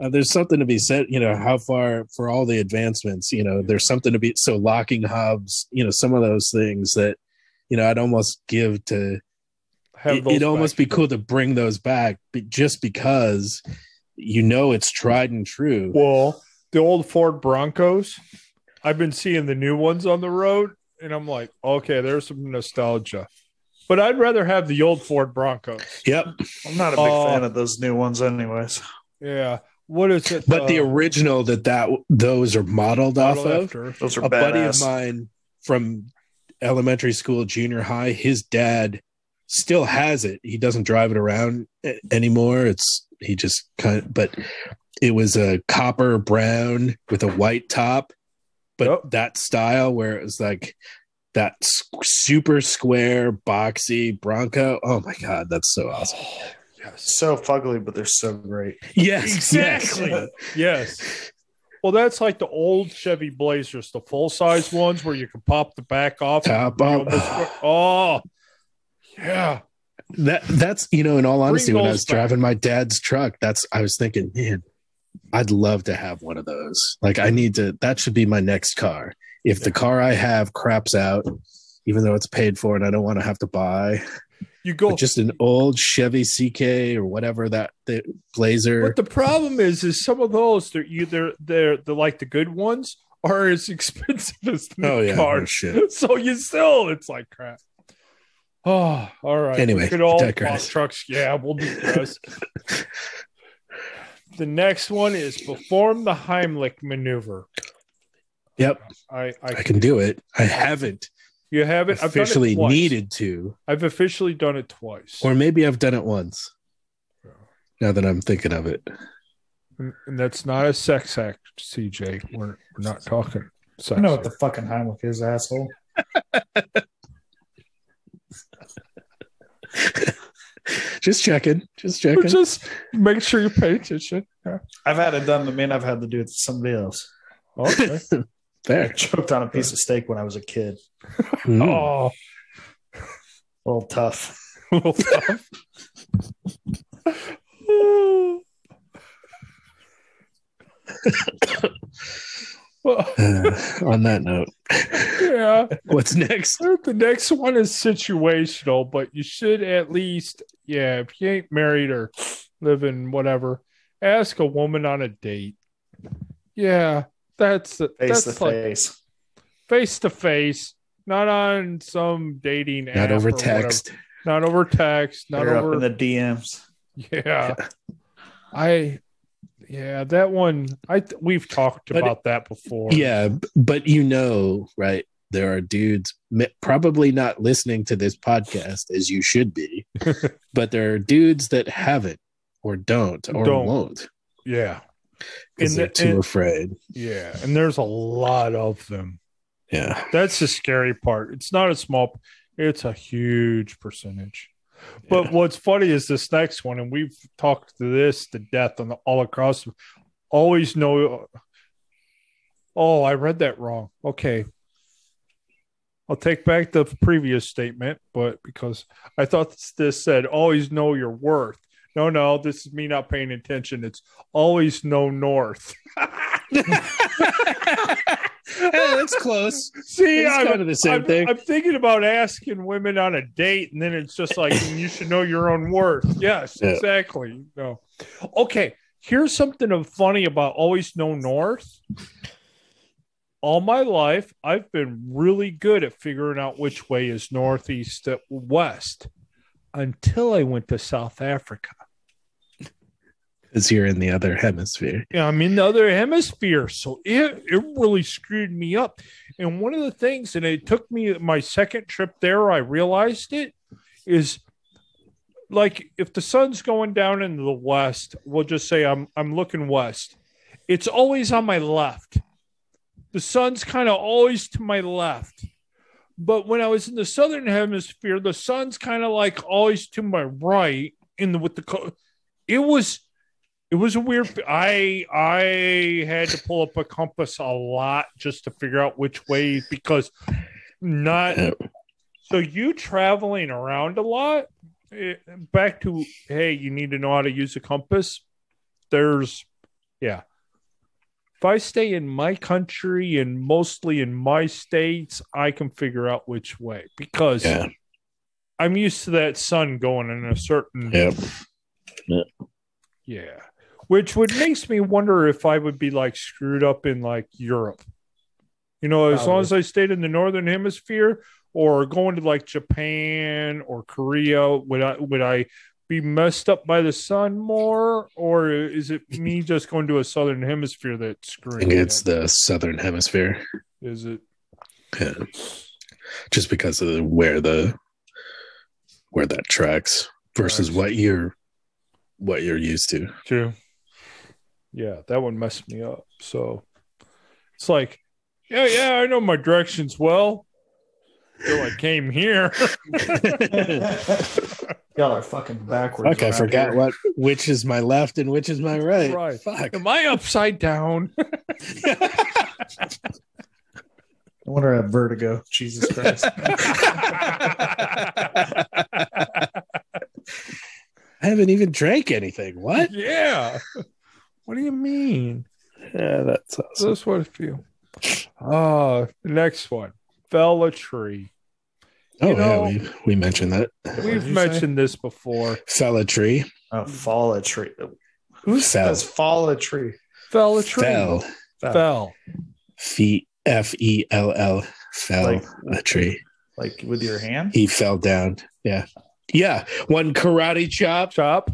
Uh, there's something to be said, you know, how far for all the advancements, you know, there's something to be so locking hubs, you know, some of those things that, you know, I'd almost give to it, those it'd almost be cool to bring those back, but just because you know it's tried and true. Well, the old Ford Broncos. I've been seeing the new ones on the road, and I'm like, okay, there's some nostalgia. But I'd rather have the old Ford Broncos. Yep. I'm not a big Uh, fan of those new ones, anyways. Yeah. What is it? But the uh, original that that those are modeled off model of? Those are a buddy of mine from elementary school, junior high, his dad still has it. He doesn't drive it around anymore. It's he just kind of, but it was a copper brown with a white top, but Yep. that style where it was like that super square boxy Bronco. Oh my god, that's so awesome! [SIGHS] Yes. So fugly, but they're so great. Yes, [LAUGHS] Exactly. yes. Yes. Well, that's like the old Chevy Blazers, the full size ones where you can pop the back off. Top You up. [SIGHS] almost- oh, yeah. That that's you know, in all honesty, when I was back. driving my dad's truck, that's I was thinking, man, I'd love to have one of those. Like I need to that should be my next car. If the car I have craps out, even though it's paid for and I don't want to have to buy, You go. just an old Chevy CK or whatever that the Blazer. But the problem is, is some of those they're either they're they're like the good ones are as [LAUGHS] expensive as the Oh, yeah, cars. no shit. So you still, it's like crap. Oh, all right. Anyway, We could all digress. trucks. Yeah, we'll digress. [LAUGHS] the next one is perform the Heimlich maneuver. Yep, I, I, I can do it. I haven't you have it. I've officially needed to, I've officially done it twice, or maybe I've done it once. Now that I'm thinking of it. and, and that's not a sex act, CJ. We're we're not talking sex. I know what the fucking Heimlich is, asshole. [LAUGHS] [LAUGHS] Just checking. Just checking. Just make sure you pay attention. Yeah. I've had it done to me, and I've had to do it to somebody else. Okay. [LAUGHS] I choked on a piece of steak when I was a kid. Mm. Oh, A little tough. [LAUGHS] a little tough. Well, Uh, on that note, yeah. what's next? The next one is situational, but you should at least, yeah, if you ain't married or living whatever, ask a woman on a date. Yeah, that's Face that's to like face. face to face, not on some dating app, Not over or whatever. text. not over text, not They're over up in the DMs. Yeah. I yeah, that one I th- we've talked But- about that before. Yeah, but you know, right? There are dudes probably not listening to this podcast as you should be, [LAUGHS] but there are dudes that haven't or don't or Don't. won't Yeah. because they're too and- afraid. Yeah, and there's a lot of them. Yeah. That's the scary part. It's not a small it's a huge percentage. But what's funny is this next one, and we've talked to this to death on the all across. Always know. Oh, I read that wrong. Okay, I'll take back the previous statement, but because I thought this, this said always know your worth. No, no, this is me not paying attention. It's always know north. [LAUGHS] [LAUGHS] that's close. [LAUGHS] See, It's I'm, kind of the same I'm, thing. I'm thinking about asking women on a date, and then it's just like you should know your own worth. Yes, Yeah. exactly. No, okay. Here's something funny about always know north. All my life, I've been really good at figuring out which way is northeast west until I went to South Africa. Because you're in the other hemisphere. Yeah, I'm in the other hemisphere, so it it really screwed me up. And one of the things, and it took me my second trip there, I realized it is like if the sun's going down into the west, we'll just say I'm I'm looking west. It's always on my left. The sun's kind of always to my left. But when I was in the southern hemisphere, the sun's kind of like always to my right. In the with the co- it was it was a weird. I I had to pull up a compass a lot just to figure out which way because not. So you traveling around a lot. eh, back to hey, you need to know how to use a compass. There's, yeah. If I stay in my country and mostly in my states, I can figure out which way because Yeah. I'm used to that sun going in a certain Yep. yeah. Which would makes me wonder if I would be like screwed up in like Europe. You know, as long as I stayed in the northern hemisphere or going to like Japan or Korea, would I would I be messed up by the sun more? Or is it me [LAUGHS] just going to a southern hemisphere that's I screwing think it's the southern hemisphere. Is it Yeah. Just because of where the where that tracks versus Tracks. what you're what you're used to. true? Yeah, that one messed me up. So it's like, yeah, yeah, I know my directions well. Till I came here. [LAUGHS] Y'all are fucking backwards. Fuck, I forgot here. what which is my left and which is my right. Right. Fuck. Am I upside down? [LAUGHS] I wonder I have vertigo. Jesus Christ. [LAUGHS] I haven't even drank anything. What? yeah. What do you mean? Yeah, that's awesome. That's what I feel. Uh next one. Fell a tree. Oh You know- yeah, we we mentioned that. We've you mentioned this before. Fell a tree. oh, fall a tree. Who Says fall a tree. Fell a tree. Fell. Fell. F F E L L. Fell Like- a tree. Like with your hand? He fell down. Yeah. Yeah. One karate chop. Chop.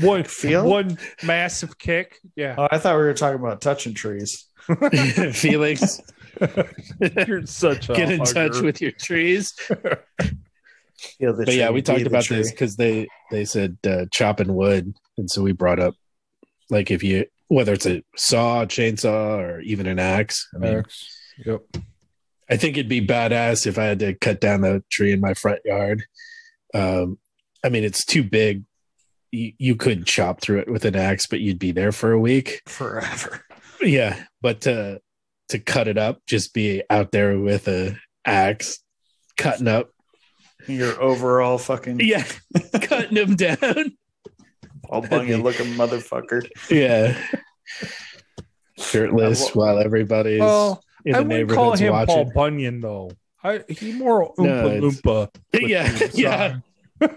One [LAUGHS] Feel? one massive kick. Yeah. Oh, I thought we were talking about touching trees. [LAUGHS] Felix, [LAUGHS] You're such a get in hugger. touch with your trees. Yeah, the But yeah, we talked about tree. this because they they said uh, chopping wood, and so we brought up like if you whether it's a saw, chainsaw, or even an axe. I mean, X. Yep. I think it'd be badass if I had to cut down a tree in my front yard. Um, I mean, it's too big. You, you could chop through it with an axe, but you'd be there for a week. forever. Yeah, but to to cut it up, just be out there with a axe, cutting up. Your overall fucking [LAUGHS] Yeah, cutting them down. all bunion looking motherfucker. Yeah, shirtless while everybody's Well, in I the wouldn't call him watching. Paul Bunyan though. I he more oompa No, loompa. [LAUGHS] yeah, yeah.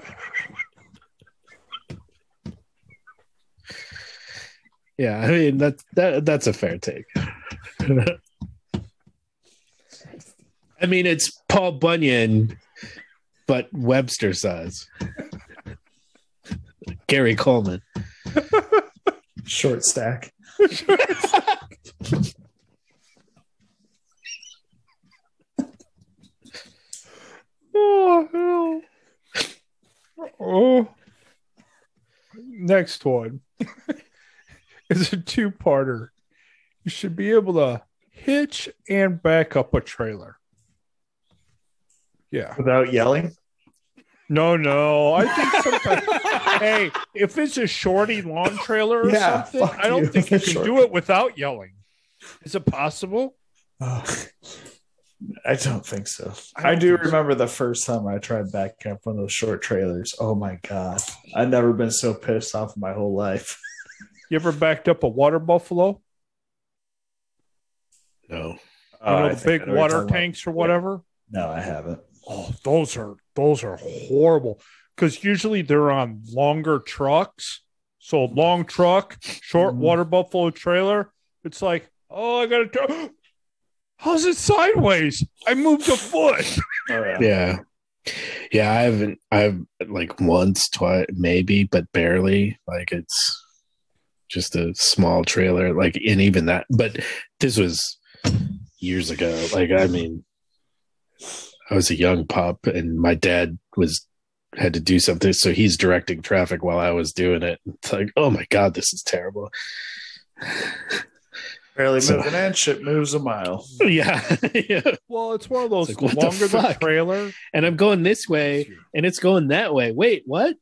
Yeah, I mean that's that that's a fair take. [LAUGHS] I mean it's Paul Bunyan, but Webster size. Gary Coleman. [LAUGHS] Short stack. [LAUGHS] Oh hell. Oh. Next one is a two-parter. You should be able to hitch and back up a trailer. Yeah. Without yelling. No, no. I think sometimes. [LAUGHS] hey, if it's a shorty lawn trailer or Yeah, something, I don't you. think you can do it without yelling. Is it possible? Oh, I don't think so. I I, do think so. remember the first time I tried backing up one of those short trailers. Oh my god. I've never been so pissed off in my whole life. [LAUGHS] You ever backed up a water buffalo? No. You know I the big know what you're water talking about. tanks or whatever. No, I haven't. Oh, those are those are horrible because usually they're on longer trucks. So long truck, short Mhm. water buffalo trailer. It's like, oh, I gotta. T- [GASPS] How's it sideways? I moved a foot. [LAUGHS] Oh yeah. Yeah. Yeah, I haven't I've like once, twice maybe, but barely. Like it's just a small trailer. Like and even that but this was years ago. Like I mean I was a young pup and my dad was had to do something so he's directing traffic while I was doing it. It's like, oh my god, this is terrible. Barely So- move an inch, it moves a mile. [LAUGHS] yeah. yeah. [LAUGHS] Well, it's one of those like, what the longer the, fuck? trailer. And I'm going this way and it's going that way. Wait, what?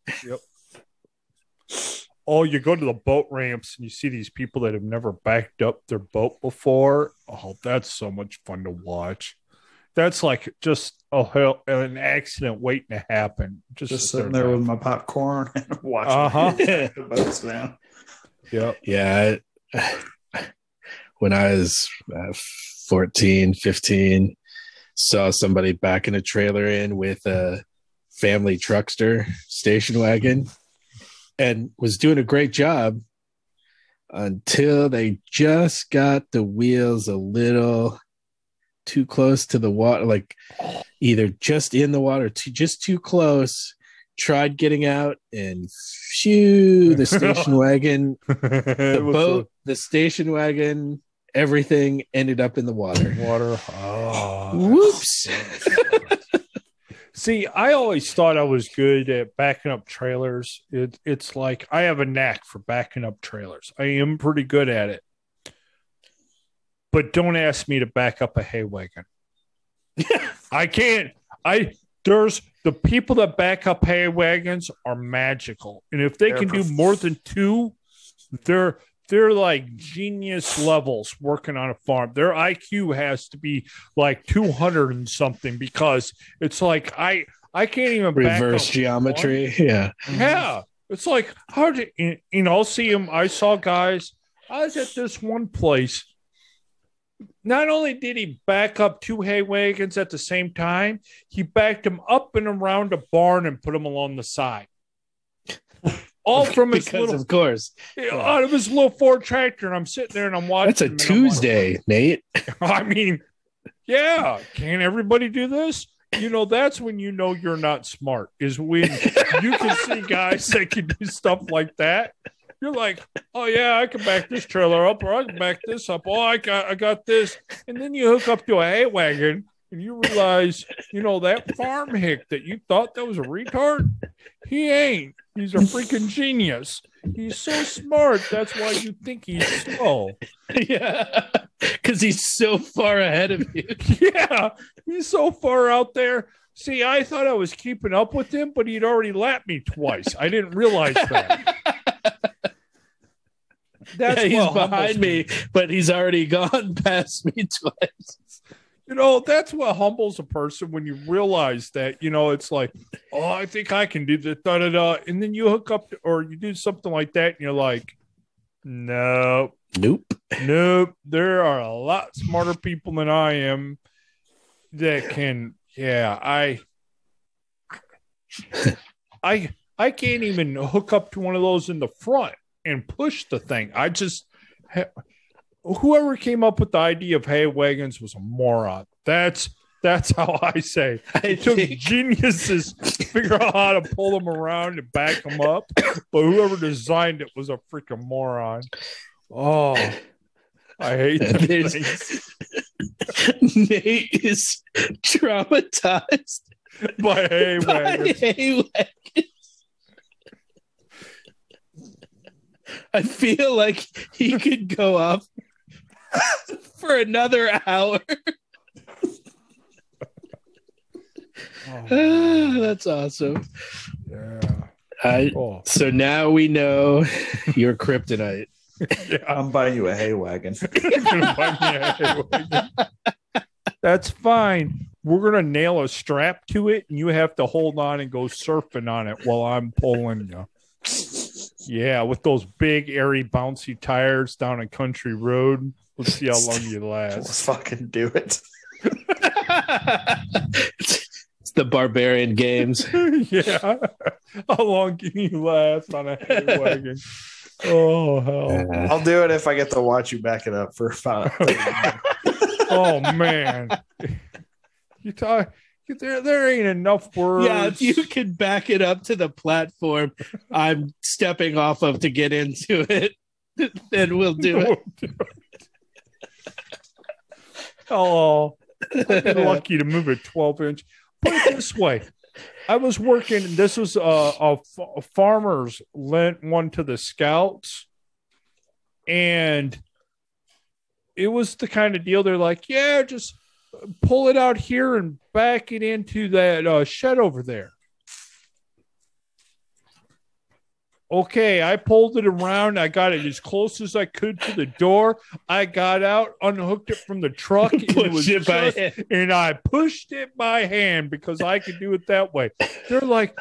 Oh, you go to the boat ramps and you see these people that have never backed up their boat before. Oh, that's so much fun to watch. That's like just oh hell, an accident waiting to happen. Just, Just sitting there with my popcorn [LAUGHS] and watching Uh-huh. [LAUGHS] the boats down. Yep. Yeah. I- [SIGHS] When I was uh, 14, 15, saw somebody backing a trailer in with a family truckster station wagon and was doing a great job until they just got the wheels a little too close to the water, like either just in the water, too, just too close. Tried getting out and phew, the [LAUGHS] station wagon [LAUGHS] the boat, the station wagon, everything ended up in the water. water. Oh, Whoops. See, I always thought I was good at backing up trailers. It, it's like I have a knack for backing up trailers. I am pretty good at it. But don't ask me to back up a hay wagon. [LAUGHS] I can't. I there's the people that back up hay wagons are magical, and if they They're can do more than two, they're they're like genius levels working on a farm. Their IQ has to be like two hundred and something because it's like I I can't even Reverse geometry. Yeah. Yeah, it's like how did you know? I'll see them. I saw guys. I was at this one place. Not only did he back up two hay wagons at the same time, he backed them up and around a barn and put them along the side. All [LAUGHS] from his because little of course. out of his little Ford tractor, and I'm sitting there and I'm watching. That's a Tuesday, Nate. [LAUGHS] I mean, yeah, can't everybody do this? You know, that's when you know you're not smart, is when you can see [LAUGHS] guys that can do stuff like that. You're like, oh yeah, I can back this trailer up, or I can back this up. Oh, I got, I got this, and then you hook up to a hay wagon, and you realize, you know, that farm hick that you thought that was a retard, he ain't. He's a freaking genius. He's so smart. That's why you think he's slow. [LAUGHS] yeah. Because he's so far ahead of you. [LAUGHS] Yeah, he's so far out there. See, I thought I was keeping up with him, but he'd already lapped me twice. I didn't realize that. [LAUGHS] That's Yeah, he's behind me, but he's already gone past me twice. You know, that's what humbles a person when you realize that, you know, it's like, oh, I think I can do the da da da. And then you hook up or you do something like that and you're like, no, Nope. Nope. There are a lot smarter people than I am that can yeah, I I I can't even hook up to one of those in the front and push the thing. I just whoever came up with the idea of hay wagons was a moron. That's that's [LAUGHS] how I say. It took geniuses to figure out how to pull them around and back them up, but whoever designed it was a freaking moron. Oh, I hate There's- [LAUGHS] Nate is traumatized by hay by hay wagons. I feel like he could go up [LAUGHS] for another hour. Ah, [LAUGHS] [SIGHS] that's awesome. Yeah. I, Oh, so now we know [LAUGHS] your kryptonite. yeah. I'm buying you a hay wagon. You're buy me a hay wagon. That's fine. We're gonna nail a strap to it, and you have to hold on and go surfing on it while I'm pulling you. Yeah, with those big, airy, bouncy tires down a country road. Let's see how long you [LAUGHS] last. Let's fucking do it. [LAUGHS] it's the barbarian games. [LAUGHS] yeah. How long can you last on a hay wagon? Oh hell. I'll do it if I get to watch you back it up for about. Oh man. You talk there there ain't enough words. Yeah, if you can back it up to the platform I'm stepping off of to get into it, [LAUGHS] then we'll do it. Oh, be [LAUGHS] lucky to move it 12 inch. Put it this way. I was working, this was a farmers lent one to the scouts. And it was the kind of deal they're like, yeah, just pull it out here and back it into that uh, shed over there. Okay, I pulled it around. I got it as close as I could to the door. I got out, unhooked it from the truck, [LAUGHS] and it was it just- and I pushed it by hand because I could do it that way. They're like,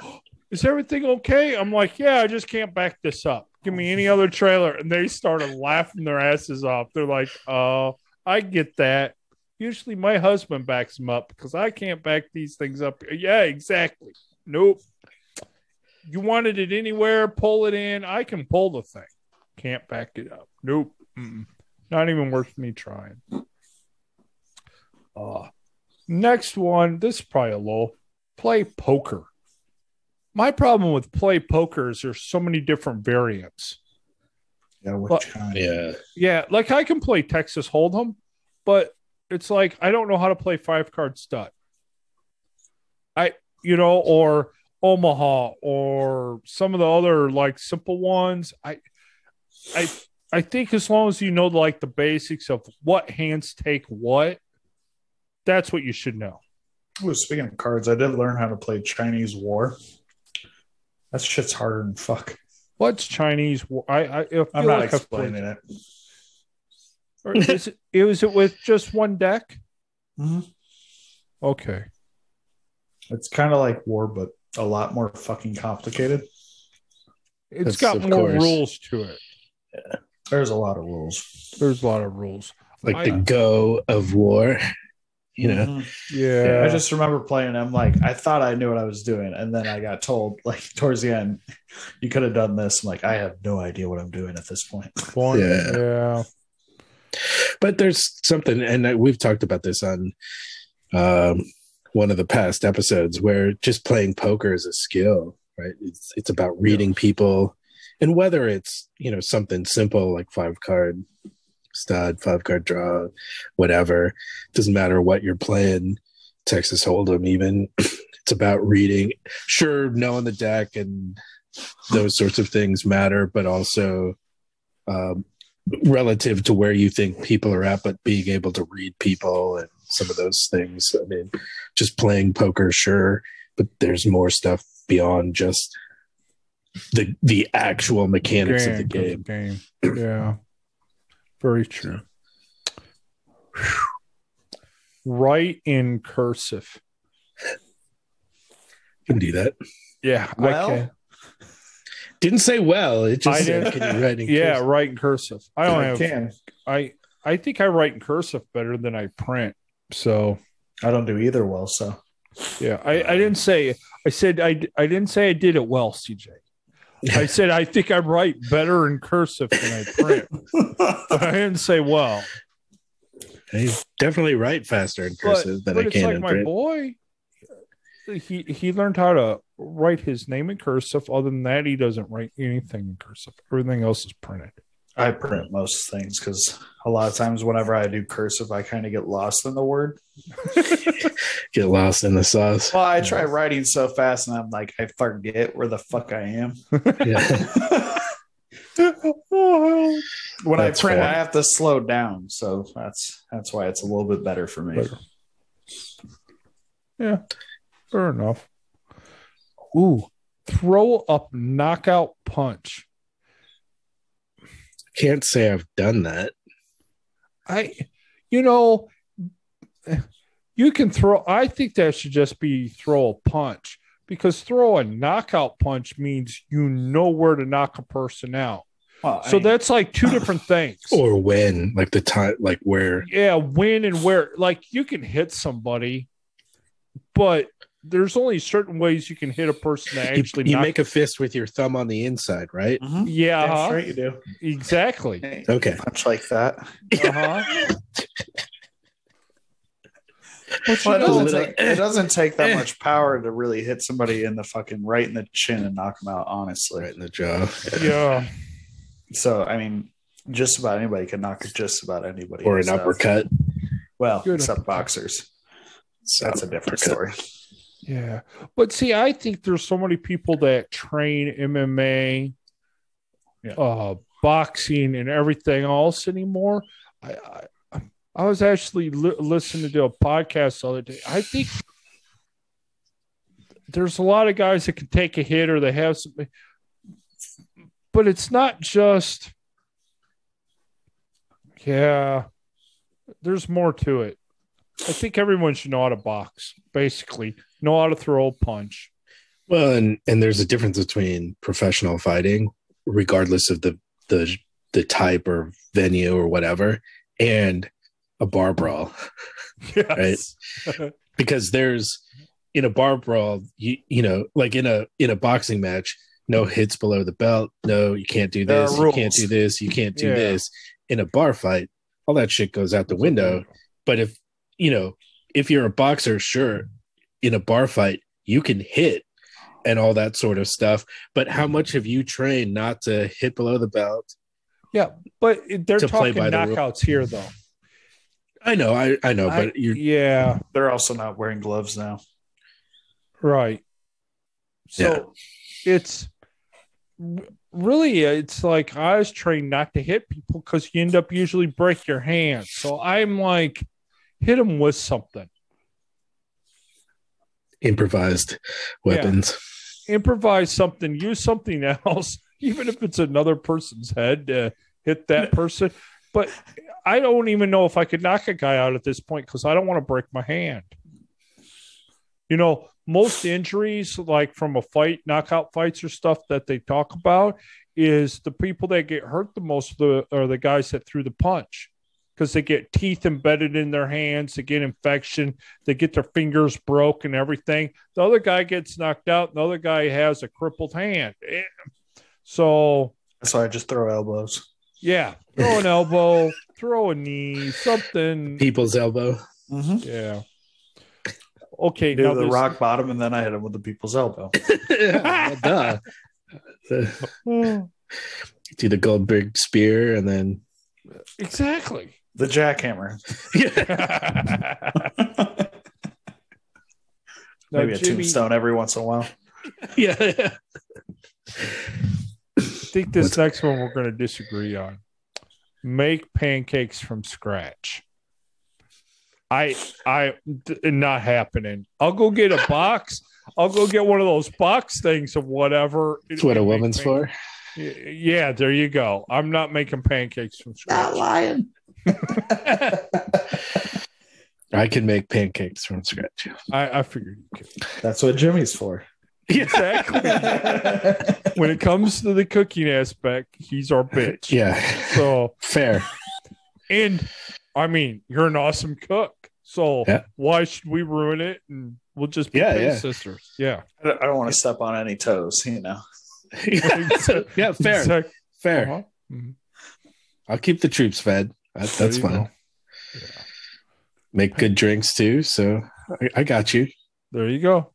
"Is everything okay?" I'm like, "Yeah, I just can't back this up. Give me any other trailer." And they started laughing their asses off. They're like, "Oh, I get that. Usually my husband backs them up because I can't back these things up." Yeah, exactly. Nope. You wanted it anywhere, pull it in. I can pull the thing. Can't back it up. Nope. Mm-mm. Not even worth me trying. Uh, next one. This is probably a low. Play poker. My problem with play poker is there's so many different variants. Yeah, which kind? Yeah. Yeah, like I can play Texas Hold'em, but it's like I don't know how to play five card stud. I, you know, or Omaha or some of the other like simple ones. I, I, I think as long as you know like the basics of what hands take what, that's what you should know. Ooh, speaking of cards, I did learn how to play Chinese War. That shit's harder than fuck. What's Chinese? war? I I, I I'm not like explaining it. Or is it, [LAUGHS] is it with just one deck? Mhm. Okay. It's kind of like War, but a lot more fucking complicated. It's That's got more course. rules to it. There's a lot of rules. There's a lot of rules. like I- the go of war. You know, Mhm. Yeah. I just remember playing. I'm like, I thought I knew what I was doing, and then I got told, like towards the end, [LAUGHS] you could have done this. I'm like, I have no idea what I'm doing at this point. One- Yeah. yeah. But there's something, and I- we've talked about this on um, one of the past episodes, where just playing poker is a skill, right? It's it's about reading people, and whether it's you know something simple like five card stud, five card draw, whatever, doesn't matter what you're playing. Texas Hold'em, even [CLEARS THROAT] it's about reading. Sure, knowing the deck and those sorts of things matter, but also um, relative to where you think people are at, but being able to read people and some of those things. I mean, just playing poker, sure, but there's more stuff beyond just the the actual mechanics of the game. game. Yeah. Very true. Write in cursive. You can do that. Yeah. I Well, can. Didn't say well. It I just said, can you write in Yeah, cursive? write in cursive. I don't I have can. I I think I write in cursive better than I print. So I don't do either well. So yeah, I, I didn't say I said I I didn't say I did it well, CJ. I said I think I write better in cursive than I print. but I didn't say well. I definitely write faster in But, cursive than but I it's can like in my print. boy. He he learned how to write his name in cursive. Other than that, he doesn't write anything in cursive. Everything else is printed. I print most things because a lot of times whenever I do cursive, I kind of get lost in the word. [LAUGHS] Get lost in the sauce. Well, I try writing so fast, and I'm like, I forget where the fuck I am. Yeah. [LAUGHS] when That's I print, fair. I have to slow down, so that's that's why it's a little bit better for me. Better. Yeah, fair enough. Ooh, throw up knockout punch. Can't say I've done that. I, you know, you can throw. I think that should just be throw a punch because throw a knockout punch means you know where to knock a person out. Well, So mean, that's like two different [SIGHS] things. Or when, like the time, like where. Yeah, when and where. Like you can hit somebody, but there's only certain ways you can hit a person that actually you knock- make a fist with your thumb on the inside, right? Mhm. Yeah, Damn uh-huh. straight you do. exactly. Okay. punch like that. Uh-huh. [LAUGHS] Well, it, doesn't little- take, it doesn't take that [LAUGHS] much power to really hit somebody in the fucking right in the chin and knock them out. Honestly, Right in the jaw. yeah. so I mean, just about anybody can knock just about anybody. Or an out. uppercut. Well, Good except uppercut. boxers. That's a different Uppercut. story. Yeah. But see, I think there's so many people that train MMA, Yeah. uh, boxing, and everything else anymore. I, I, I was actually li- listening to a podcast the other day. I think there's a lot of guys that can take a hit or they have some, but it's not just, yeah, there's more to it. I think everyone should know how to box, basically, know how to throw a punch. Well, and and there's a difference between professional fighting, regardless of the the the type or venue or whatever, and a bar brawl. [LAUGHS] [LAUGHS] Yes. [LAUGHS] Because there's in a bar brawl, you you know, like in a in a boxing match, no hits below the belt. No, you can't do this. You can't do this. You can't do Yeah. this. In a bar fight, all that shit goes out the window. But if you know, if you're a boxer, sure, in a bar fight, you can hit and all that sort of stuff. But how much have you trained not to hit below the belt? Yeah, but they're To play talking by the rules. knockouts here, though. I know, I, I know, I- but you yeah, They're also not wearing gloves now. right. So it's really it's like I was trained not to hit people because you end up usually break your hand. So I'm like, hit them with something. Improvised weapons. Improvise something, use something [LAUGHS] else, even if it's another person's head to hit that person. But I don't even know if I could knock a guy out at this point because I don't want to break my hand. You know, most injuries, like from a fight, knockout fights or stuff that they talk about, is the people that get hurt the most are the guys that threw the punch because they get teeth embedded in their hands, they get infection, they get their fingers broke and everything. The other guy gets knocked out, the other guy has a crippled hand. So, So I just throw elbows. yeah, throw an elbow, [LAUGHS] throw a knee, something. People's elbow. Mm-hmm. Yeah. Okay, Do now the this- rock bottom, and then I hit him with the people's elbow. [LAUGHS] well, duh. [LAUGHS] The- do the Goldberg spear and then exactly. The jackhammer. Now, [LAUGHS] [LAUGHS] Maybe a Jimmy, tombstone every once in a while. [LAUGHS] yeah, yeah. I think this next one we're going to disagree on. Make pancakes from scratch. I, I, d- not happening. I'll go get a box. I'll go get one of those box things of whatever. That's what a woman's pan- for. Yeah, there you go. I'm not making pancakes from scratch. Not lying. I can make pancakes from scratch. I, I figured you could. That's what Jimmy's for. Exactly. [LAUGHS] when it comes to the cooking aspect, he's our bitch. Yeah, So, fair. and I mean, you're an awesome cook. So Yeah. why should we ruin it? And we'll just be Yeah, yeah. sisters. Yeah. I don't, don't want to step on any toes, you know. [LAUGHS] [LAUGHS] yeah, fair, Exact- fair. uh-huh. Mhm. I'll keep the troops fed. That, that's you fine. go. Make good drinks too. So I, I got you. There you go.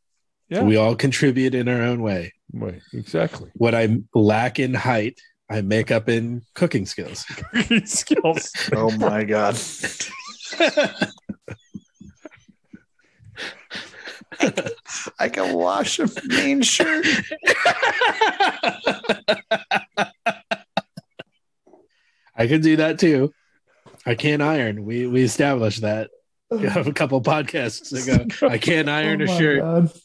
Yeah. We all contribute in our own way. Wait, exactly. What I lack in height, I make up in cooking skills. [LAUGHS] cooking Skills. Oh my god. [LAUGHS] I can wash a main shirt. I can do that too. I can't iron. We we established that a couple podcasts [LAUGHS] ago. I can't iron Oh a shirt. [LAUGHS]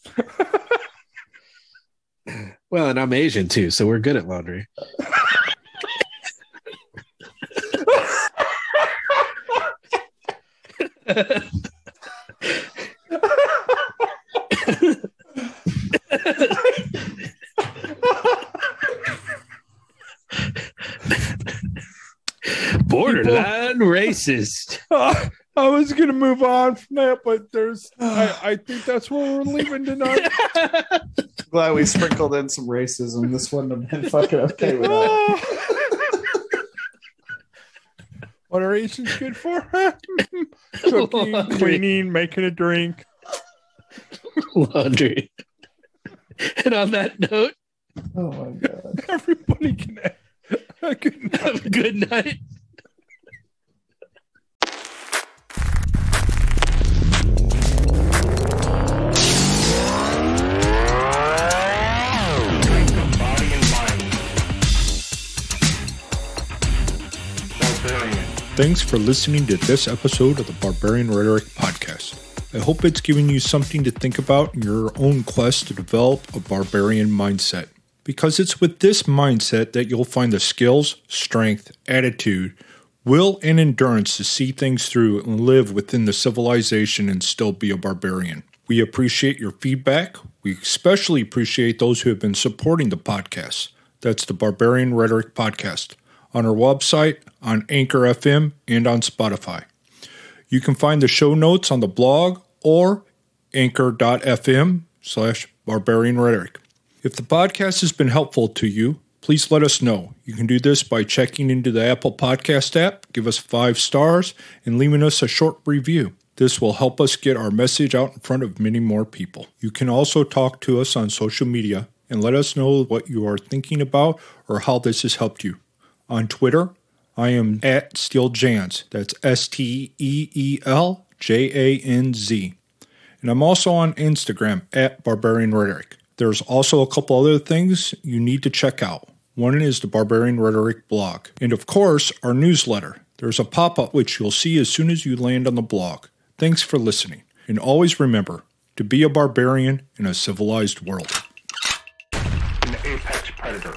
Well, and I'm Asian too, so we're good at laundry. [LAUGHS] Borderline racist. [LAUGHS] I was gonna move on from that, but there's I, I think that's where we're leaving tonight. [LAUGHS] Glad we sprinkled in some racism. This wouldn't have been fucking okay with that. [LAUGHS] what are Asians good for? Cooking, Laundry. cleaning, making a drink. laundry. And on that note, Oh my god. Everybody can have a good night. have a good night. Thanks for listening to this episode of the Barbarian Rhetoric Podcast. I hope it's given you something to think about in your own quest to develop a barbarian mindset. Because it's with this mindset that you'll find the skills, strength, attitude, will, and endurance to see things through and live within the civilization and still be a barbarian. We appreciate your feedback. We especially appreciate those who have been supporting the podcast. That's the Barbarian Rhetoric Podcast on our website, on Anchor FM, and on Spotify. You can find the show notes on the blog or anchor.fm slash barbarian rhetoric. If the podcast has been helpful to you, please let us know. You can do this by checking into the Apple Podcast app, give us five stars, and leaving us a short review. This will help us get our message out in front of many more people. You can also talk to us on social media and let us know what you are thinking about or how this has helped you. On Twitter, I am at Steel Janz. That's S T E E L J A N Z. And I'm also on Instagram at Barbarian Rhetoric. There's also a couple other things you need to check out. One is the Barbarian Rhetoric blog. And of course, our newsletter. There's a pop up which you'll see as soon as you land on the blog. Thanks for listening. And always remember to be a barbarian in a civilized world. An apex predator.